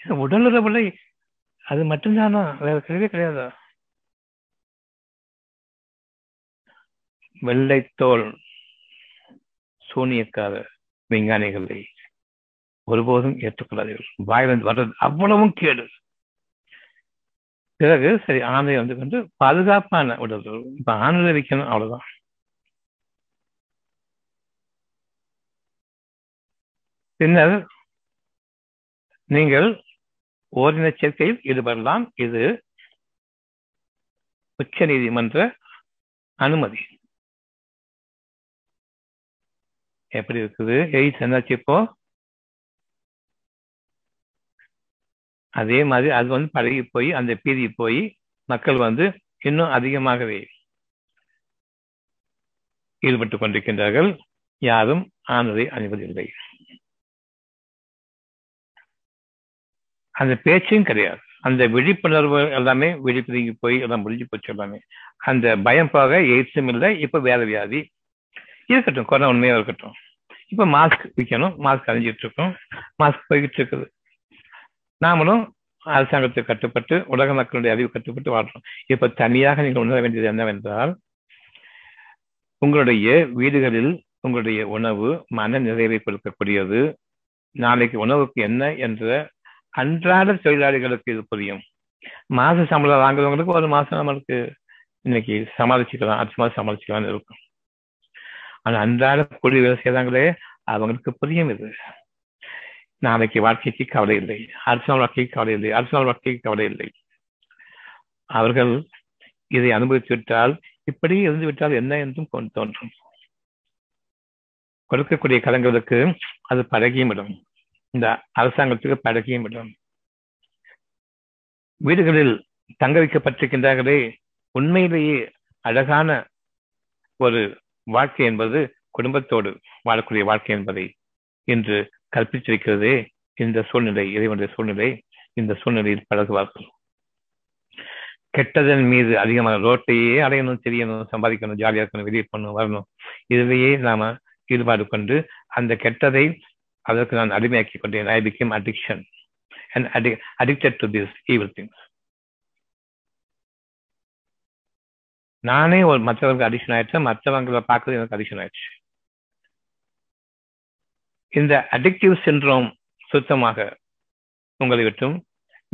உடலுறவுல அது மட்டும்தானா? வேற கிடையவே கிடையாதா? வெள்ளைத்தோல் சூனியக்கார விஞ்ஞானிகளை ஒருபோதும் ஏற்றுக்கொள்ளாதீர்கள். வந்து வர்றது அவ்வளவும் கேடு. பிறகு சரி ஆந்தை வந்து கொண்டு பாதுகாப்பான உடல் இப்ப ஆணுதை வைக்கணும் அவ்வளவுதான். பின்னர் நீங்கள் ஓரின சேர்க்கையில் ஈடுபடலாம். இது உச்ச நீதிமன்ற அனுமதி. எப்படி இருக்குது? எய்ட்ஸ் என்னாச்சு இப்போ அதே மாதிரி அது வந்து பழகி போய் அந்த பீதி போய் மக்கள் வந்து இன்னும் அதிகமாகவே ஈடுபட்டு கொண்டிருக்கின்றார்கள். யாரும் ஆனதை அணிவதில்லை அந்த பேச்சும் கிடையாது. அந்த விழிப்புணர்வு எல்லாமே விழிப்புதுங்கி போய் எல்லாம் முடிஞ்சு போச்சு எல்லாமே. அந்த பயம் போக எய்ட்ஸும் இல்லை இப்ப வேற வியாதி. இருக்கட்டும் கொரோனா உண்மையா இருக்கட்டும். இப்ப மாஸ்க் விற்கணும் மாஸ்க் அணிஞ்சிட்டு இருக்கோம். மாஸ்க் போய்கிட்டு இருக்குது. நாமளும் அரசாங்கத்துக்கு கட்டுப்பட்டு உலக மக்களுடைய அறிவு கட்டுப்பட்டு வாழ்றோம். இப்ப தனியாக நீங்கள் உணர வேண்டியது என்னவென்றால் உங்களுடைய வீடுகளில் உங்களுடைய உணவு மன நிறைவை கொடுக்கக்கூடியது. நாளைக்கு உணவுக்கு என்ன என்ற அன்றாட தொழிலாளிகளுக்கு இது புரியும். மாச சம்பளம் வாங்குறவங்களுக்கு ஒரு மாசம் நம்மளுக்கு இன்னைக்கு சமாளிச்சுக்கலாம் அடுத்த மாதம் சமாளிச்சுக்கலாம் இருக்கும். ஆனா அன்றாட கூலி வேலை செய்யறாங்களே அவங்களுக்கு புரியும் இது. நாளைக்கு வாழ்க்கைக்கு கவலை இல்லை. அடுத்த நாள் வாழ்க்கைக்கு கவலை இல்லை. அடுத்த நாள் வாழ்க்கைக்கு கவலை இல்லை. அவர்கள் இதை அனுபவித்து விட்டால் இப்படி இருந்து விட்டால் என்ன என்றும் தோன்றும். கொடுக்கக்கூடிய கலங்களுக்கு அது பழகியும் விடும். இந்த அரசாங்கத்துக்கு பழகியும் விடும். வீடுகளில் தங்க வைக்கப்பட்டிருக்கின்றார்களே உண்மையிலேயே அழகான ஒரு வாழ்க்கை என்பது குடும்பத்தோடு வாழக்கூடிய வாழ்க்கை என்பதை இன்று கற்பித்திருக்கிறதே இந்த சூழ்நிலை இறைவனுடைய சூழ்நிலை இந்த சூழ்நிலையில் பழகுவார்கள். கெட்டதன் மீது அதிகமான ரோட்டையே அடையணும் தெரியணும் சம்பாதிக்கணும் ஜாலியா இருக்கணும் வெளியே பண்ணணும் வரணும். இதுலேயே நாம ஈடுபாடு கொண்டு அந்த கெட்டதை அதற்கு நான் அடிமையாக்கி கொண்டேன். ஐ பிகேம் அடிக்ஷன் அண்ட் அடி addicted to this evil things நானே ஒரு மற்றவங்களுக்கு அடிக்ஷன் ஆயிடுச்சு மற்றவங்களை பார்க்கறது எனக்கு அடிக்ஷன் ஆயிடுச்சு. இந்த அடிக்டிவ் சின்ரோம் சுத்தமாக உங்களை விட்டும்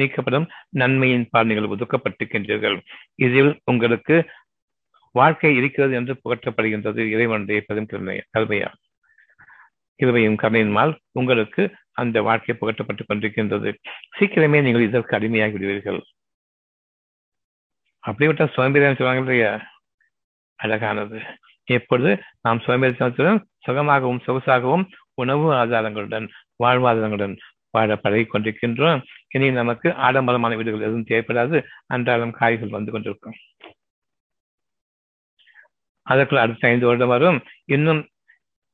நீக்கப்படும் நன்மையின் பால் நீங்கள் ஒதுக்கப்பட்டிருக்கின்றீர்கள். இதில் உங்களுக்கு வாழ்க்கை இருக்கிறது என்று புகட்டப்படுகின்றது இறைவனுடைய பெரும் கருமையா? கிருமையும் கருணையின்மால் உங்களுக்கு அந்த வாழ்க்கை புகட்டப்பட்டுக் கொண்டிருக்கின்றது. சீக்கிரமே நீங்கள் இதற்கு அடிமையாகி விடுவீர்கள். அப்படிப்பட்ட சுதந்திரம் சொல்லுவாங்க இல்லையா? அழகானது. எப்பொழுது நாம் சோம்பேறித்தனத்துடன் சுகமாகவும் சொகுசாகவும் உணவு ஆதாரங்களுடன் வாழ்வாதாரங்களுடன் வாழ பழகி கொண்டிருக்கின்றோம். இனி நமக்கு ஆடம்பரமான வீடுகள் எதுவும் தேவைப்படாது. அன்றாடம் காய்கள் வந்து கொண்டிருக்கும். அதற்குள் அடுத்த ஐந்து வருடம் வரும். இன்னும்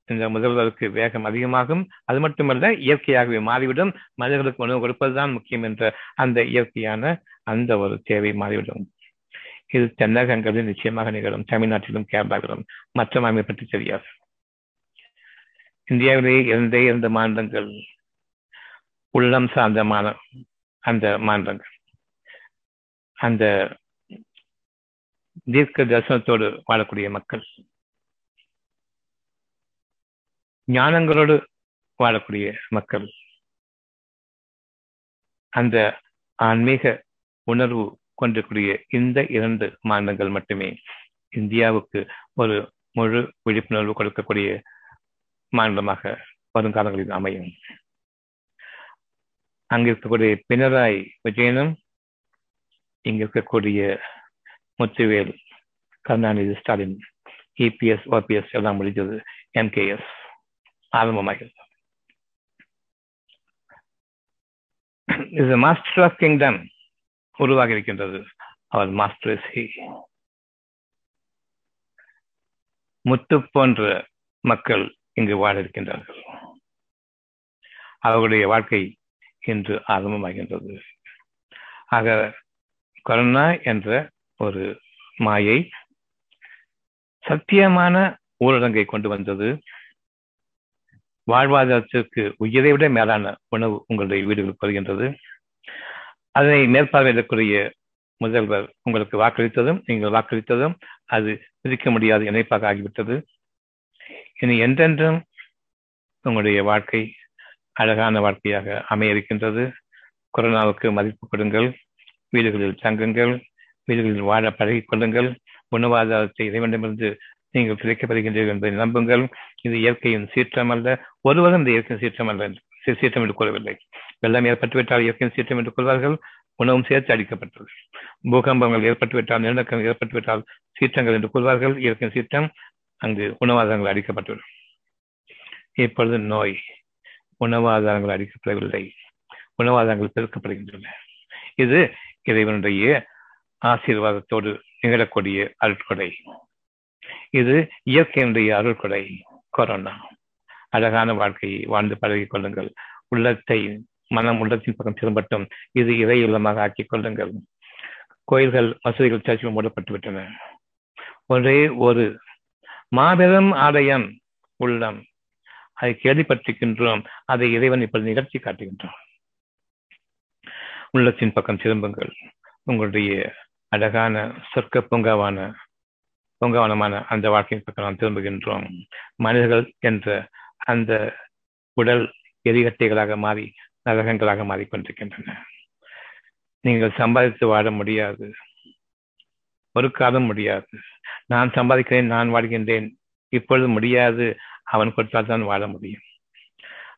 இந்த முதல்வருக்கு வேகம் அதிகமாகும். அது மட்டுமல்ல இயற்கையாகவே மாறிவிடும். மனிதர்களுக்கு உணவு கொடுப்பதுதான் முக்கியம் என்ற அந்த இயற்கையான அந்த ஒரு தேவை மாறிவிடும். இது தென்னகங்களில் நிச்சயமாக நிகழும். தமிழ்நாட்டிலும் கேரளாவிலும் மற்ற மாநிலம் பற்றி தெரியாது. இந்தியாவிலேயே இருந்தே இரண்டு மாநிலங்கள் உள்ளம் சார்ந்த மாநில அந்த மாநிலங்கள். அந்த தீர்க்க தரிசனத்தோடு வாழக்கூடிய மக்கள். ஞானங்களோடு வாழக்கூடிய மக்கள். அந்த ஆன்மீக உணர்வு கொண்டிருக்கூடிய இந்த இரண்டு மாநிலங்கள் மட்டுமே இந்தியாவுக்கு ஒரு முழு விழிப்புணர்வு கொடுக்கக்கூடிய மாநிலமாக வருங்காலங்களில் அமையும். அங்கிருக்கக்கூடிய பினராயி விஜயனும் இங்கு இருக்கக்கூடிய முத்துவேல் கருணாநிதி ஸ்டாலின் இபிஎஸ் ஓபிஎஸ் எல்லாம் முடிஞ்சது எம்கேஎஸ் ஆரம்பமாகிறது. இது மாஸ்டர் ஆஃப் கிங்டம் உருவாகி இருக்கின்றது. அவர் மாஸ்டர் இஸ் ஹி முத்து போன்ற மக்கள் இங்கு வாழ இருக்கின்றார்கள் அவர்களுடைய வாழ்க்கை இன்று ஆரம்பமாகின்றது. ஆக கொரோனா என்ற ஒரு மாயை சத்தியமான ஊரடங்கை கொண்டு வந்தது. வாழ்வாதாரத்திற்கு உயிரை விட மேலான உணவு உங்களுடைய வீடுகளுக்கு வருகின்றது. அதனை மேற்பார்வையிடக்கூடிய முதல்வர் உங்களுக்கு வாக்களித்ததும் நீங்கள் வாக்களித்ததும் அது பிரிக்க முடியாத இணைப்பாக ஆகிவிட்டது. இனி என்றென்றும் உங்களுடைய வாழ்க்கை அழகான வாழ்க்கையாக அமைய இருக்கின்றது கொரோனாவுக்கு மதிப்பு கொடுங்கள் வீடுகளில் தங்குங்கள் வீடுகளில் வாழ பழகிக் கொள்ளுங்கள் உணவாதாரத்தை இறைவனிடமிருந்து நீங்கள் கிடைக்கப்படுகின்றீர்கள் என்பதை நம்புங்கள். இது இயற்கையின் சீற்றம் அல்ல ஒருவரும் இந்த இயற்கையின் சீற்றம் அல்ல சீற்றம் என்று கூறவில்லை. வெள்ளம் ஏற்பட்டுவிட்டால் இயற்கையின் சீற்றம் என்று கூறுவார்கள் உணவும் சேர்த்து அடிக்கப்பட்டது. பூகம்பங்கள் ஏற்பட்டுவிட்டால் நிலநடுக்கம் ஏற்பட்டுவிட்டால் சீற்றங்கள் என்று கூறுவார்கள் இயற்கையின் சீற்றம் அங்கு உணவாதாரங்கள் அடிக்கப்பட்டுவிடும். இப்பொழுது நோய் உணவாதாரங்கள் அடிக்கப்படவில்லை. உணவாதாரங்கள் பெருக்கப்படுகின்றன. இது இறைவனுடைய ஆசீர்வாதத்தோடு நிகழக்கூடிய அருட்கொடை. இது இயற்கையினுடைய அருள்கொடை கொரோனா. அழகான வாழ்க்கையை வாழ்ந்து பழகிக் கொள்ளுங்கள். உள்ளத்தை மனம் உள்ளத்தின் பக்கம் திரும்பட்டும். இது இறை இல்லமாக ஆக்கிக் கொள்ளுங்கள். கோயில்கள் மசூதிகள் சர்ச்சைகள் மூடப்பட்டு விட்டன ஒரே ஒரு மாபெரும் ஆலயம் உள்ளம். அதை கேள்விப்பட்டிருக்கின்றோம். அதை இறைவன் இப்பொழுது நிகழ்ச்சி காட்டுகின்றோம் உள்ளத்தின் பக்கம் திரும்புங்கள். உங்களுடைய அழகான சொர்க்க பூங்காவான பூங்காவனமான அந்த வாழ்க்கையின் பக்கம் நாம் திரும்புகின்றோம். மனிதர்கள் என்ற அந்த உடல் எரிகட்டைகளாக மாறி நரகங்களாக மாறிக்கொண்டிருக்கின்றன. நீங்கள் சம்பாதித்து வாழ முடியாது. பொறுக்காத முடியாது. நான் சம்பாதிக்கிறேன் நான் வாழ்கின்றேன். இப்பொழுது முடியாது. அவன் கொடுத்தால் தான் வாழ முடியும்.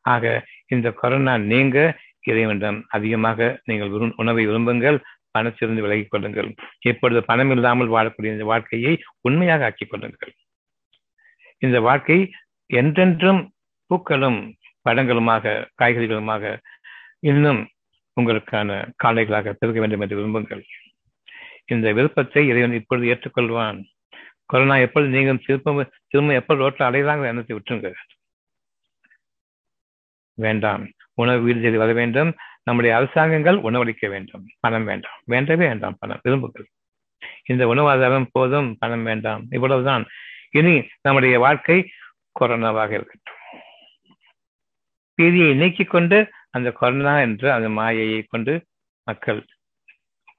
ஆக இந்த கொரோனா நீங்க இறைவனிடம் அதிகமாக நீங்கள் உணவை விரும்புங்கள். பணத்திலிருந்து விலகிக் கொள்ளுங்கள். இப்பொழுது பணம் இல்லாமல் வாழக்கூடிய இந்த வாழ்க்கையை உண்மையாக ஆக்கிக் கொள்ளுங்கள். இந்த வாழ்க்கை என்றென்றும் பூக்களும் பழங்களுமாக காய்கறிகளுமாக இன்னும் உங்களுக்கான காலைகளாக பெருக வேண்டும் என்று விரும்புங்கள். இந்த விருப்பத்தை இறைவன் இப்பொழுது ஏற்றுக்கொள்வான். கொரோனா எப்பொழுது நீங்கள் திரும்ப திரும்ப எப்பொழுது ரோட்டில் அடையலாங்கிற எண்ணத்தை விட்டுருங்க. வேண்டாம். உணவு வீடு தேடி வர வேண்டும். நம்முடைய அரசாங்கங்கள் உணவளிக்க வேண்டும். பணம் வேண்டாம். வேண்டவே வேண்டாம் பணம். விரும்புகள் இந்த உணவாதாரம் போதும். பணம் வேண்டாம். இவ்வளவுதான். இனி நம்முடைய வாழ்க்கை கொரோனாவாக இருக்கட்டும். பீதியை நீக்கிக் கொண்டு அந்த கொரோனா என்ற அந்த மாயையை கொண்டு மக்கள்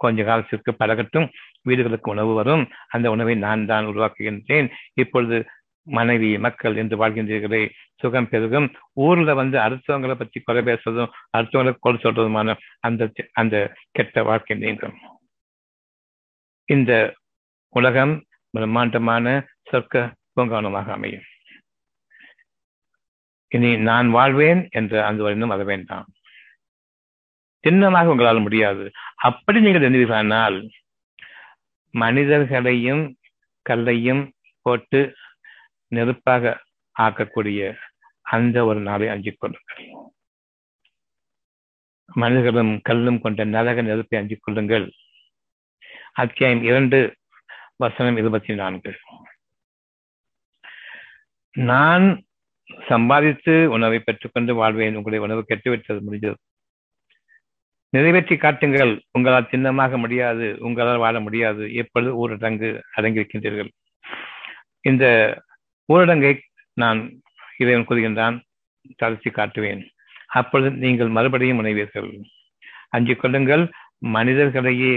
கொஞ்ச காலத்திற்கு பழகட்டும் வீடுகளுக்கு உணவு வரும். அந்த உணவை நான் தான் உருவாக்குகின்றேன். இப்பொழுது மனைவி மக்கள் என்று வாழ்கின்றீர்களே சுகம் பெருகும். ஊர்ல வந்து அடுத்தவங்களை பற்றி குறை பேசுறதும் அடுத்தவங்களை கொலை சொல்றதுமான அந்த அந்த கெட்ட வாழ்க்கை நீங்கும் இந்த உலகம் பிரம்மாண்டமான சொர்க்க பூங்காவனமாக அமையும். இனி நான் வாழ்வேன் என்ற அந்த ஒரு வர வேண்டாம். சின்னமாக உங்களால் முடியாது. அப்படி நீங்கள் எண்ணுவீர்களானால் மனிதர்களையும் கல்லையும் போட்டு நெருப்பாக ஆக்கக்கூடிய அந்த ஒரு நாளை அஞ்சிக் கொள்ளுங்கள். மனிதர்களும் கல்லும் கொண்ட நரக நெருப்பை அஞ்சிக் கொள்ளுங்கள். அத்தியாயம் இரண்டு வசனம் இருபத்தி நான்கு நான் சம்பாதித்து உணவை பெற்றுக்கொண்டு வாழ்வேன். உங்களுடைய உணவு கெட்டுவிட்டது முடிஞ்சது நிறைவேற்றி காட்டுங்கள். உங்களால் சின்னமாக முடியாது உங்களால் வாழ முடியாது. எப்பொழுது ஊரடங்கு அடங்கியிருக்கின்றீர்கள்? இந்த ஊரடங்கை நான் இறைவன் கூறுகின்றான் தளர்த்தி காட்டுவேன். அப்பொழுது நீங்கள் மறுபடியும் முனைவீர்கள். அஞ்சு கொள்ளுங்கள் மனிதர்களையே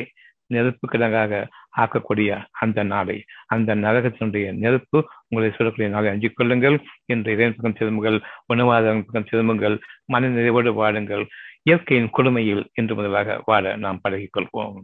நெருப்பு கிடங்காக ஆக்கக்கூடிய அந்த நாளை அந்த நரகத்தினுடைய நெருப்பு உங்களை சொல்லக்கூடிய நாளை அஞ்சு கொள்ளுங்கள். என்று இறைவன் பக்கம் திரும்புங்கள் உணவாதன் பக்கம் திரும்புங்கள் மன நிறைவோடு வாழுங்கள். இயற்கையின் கொடுமையில் இன்று முதலாக வாழ நாம் பழகிக் கொள்வோம்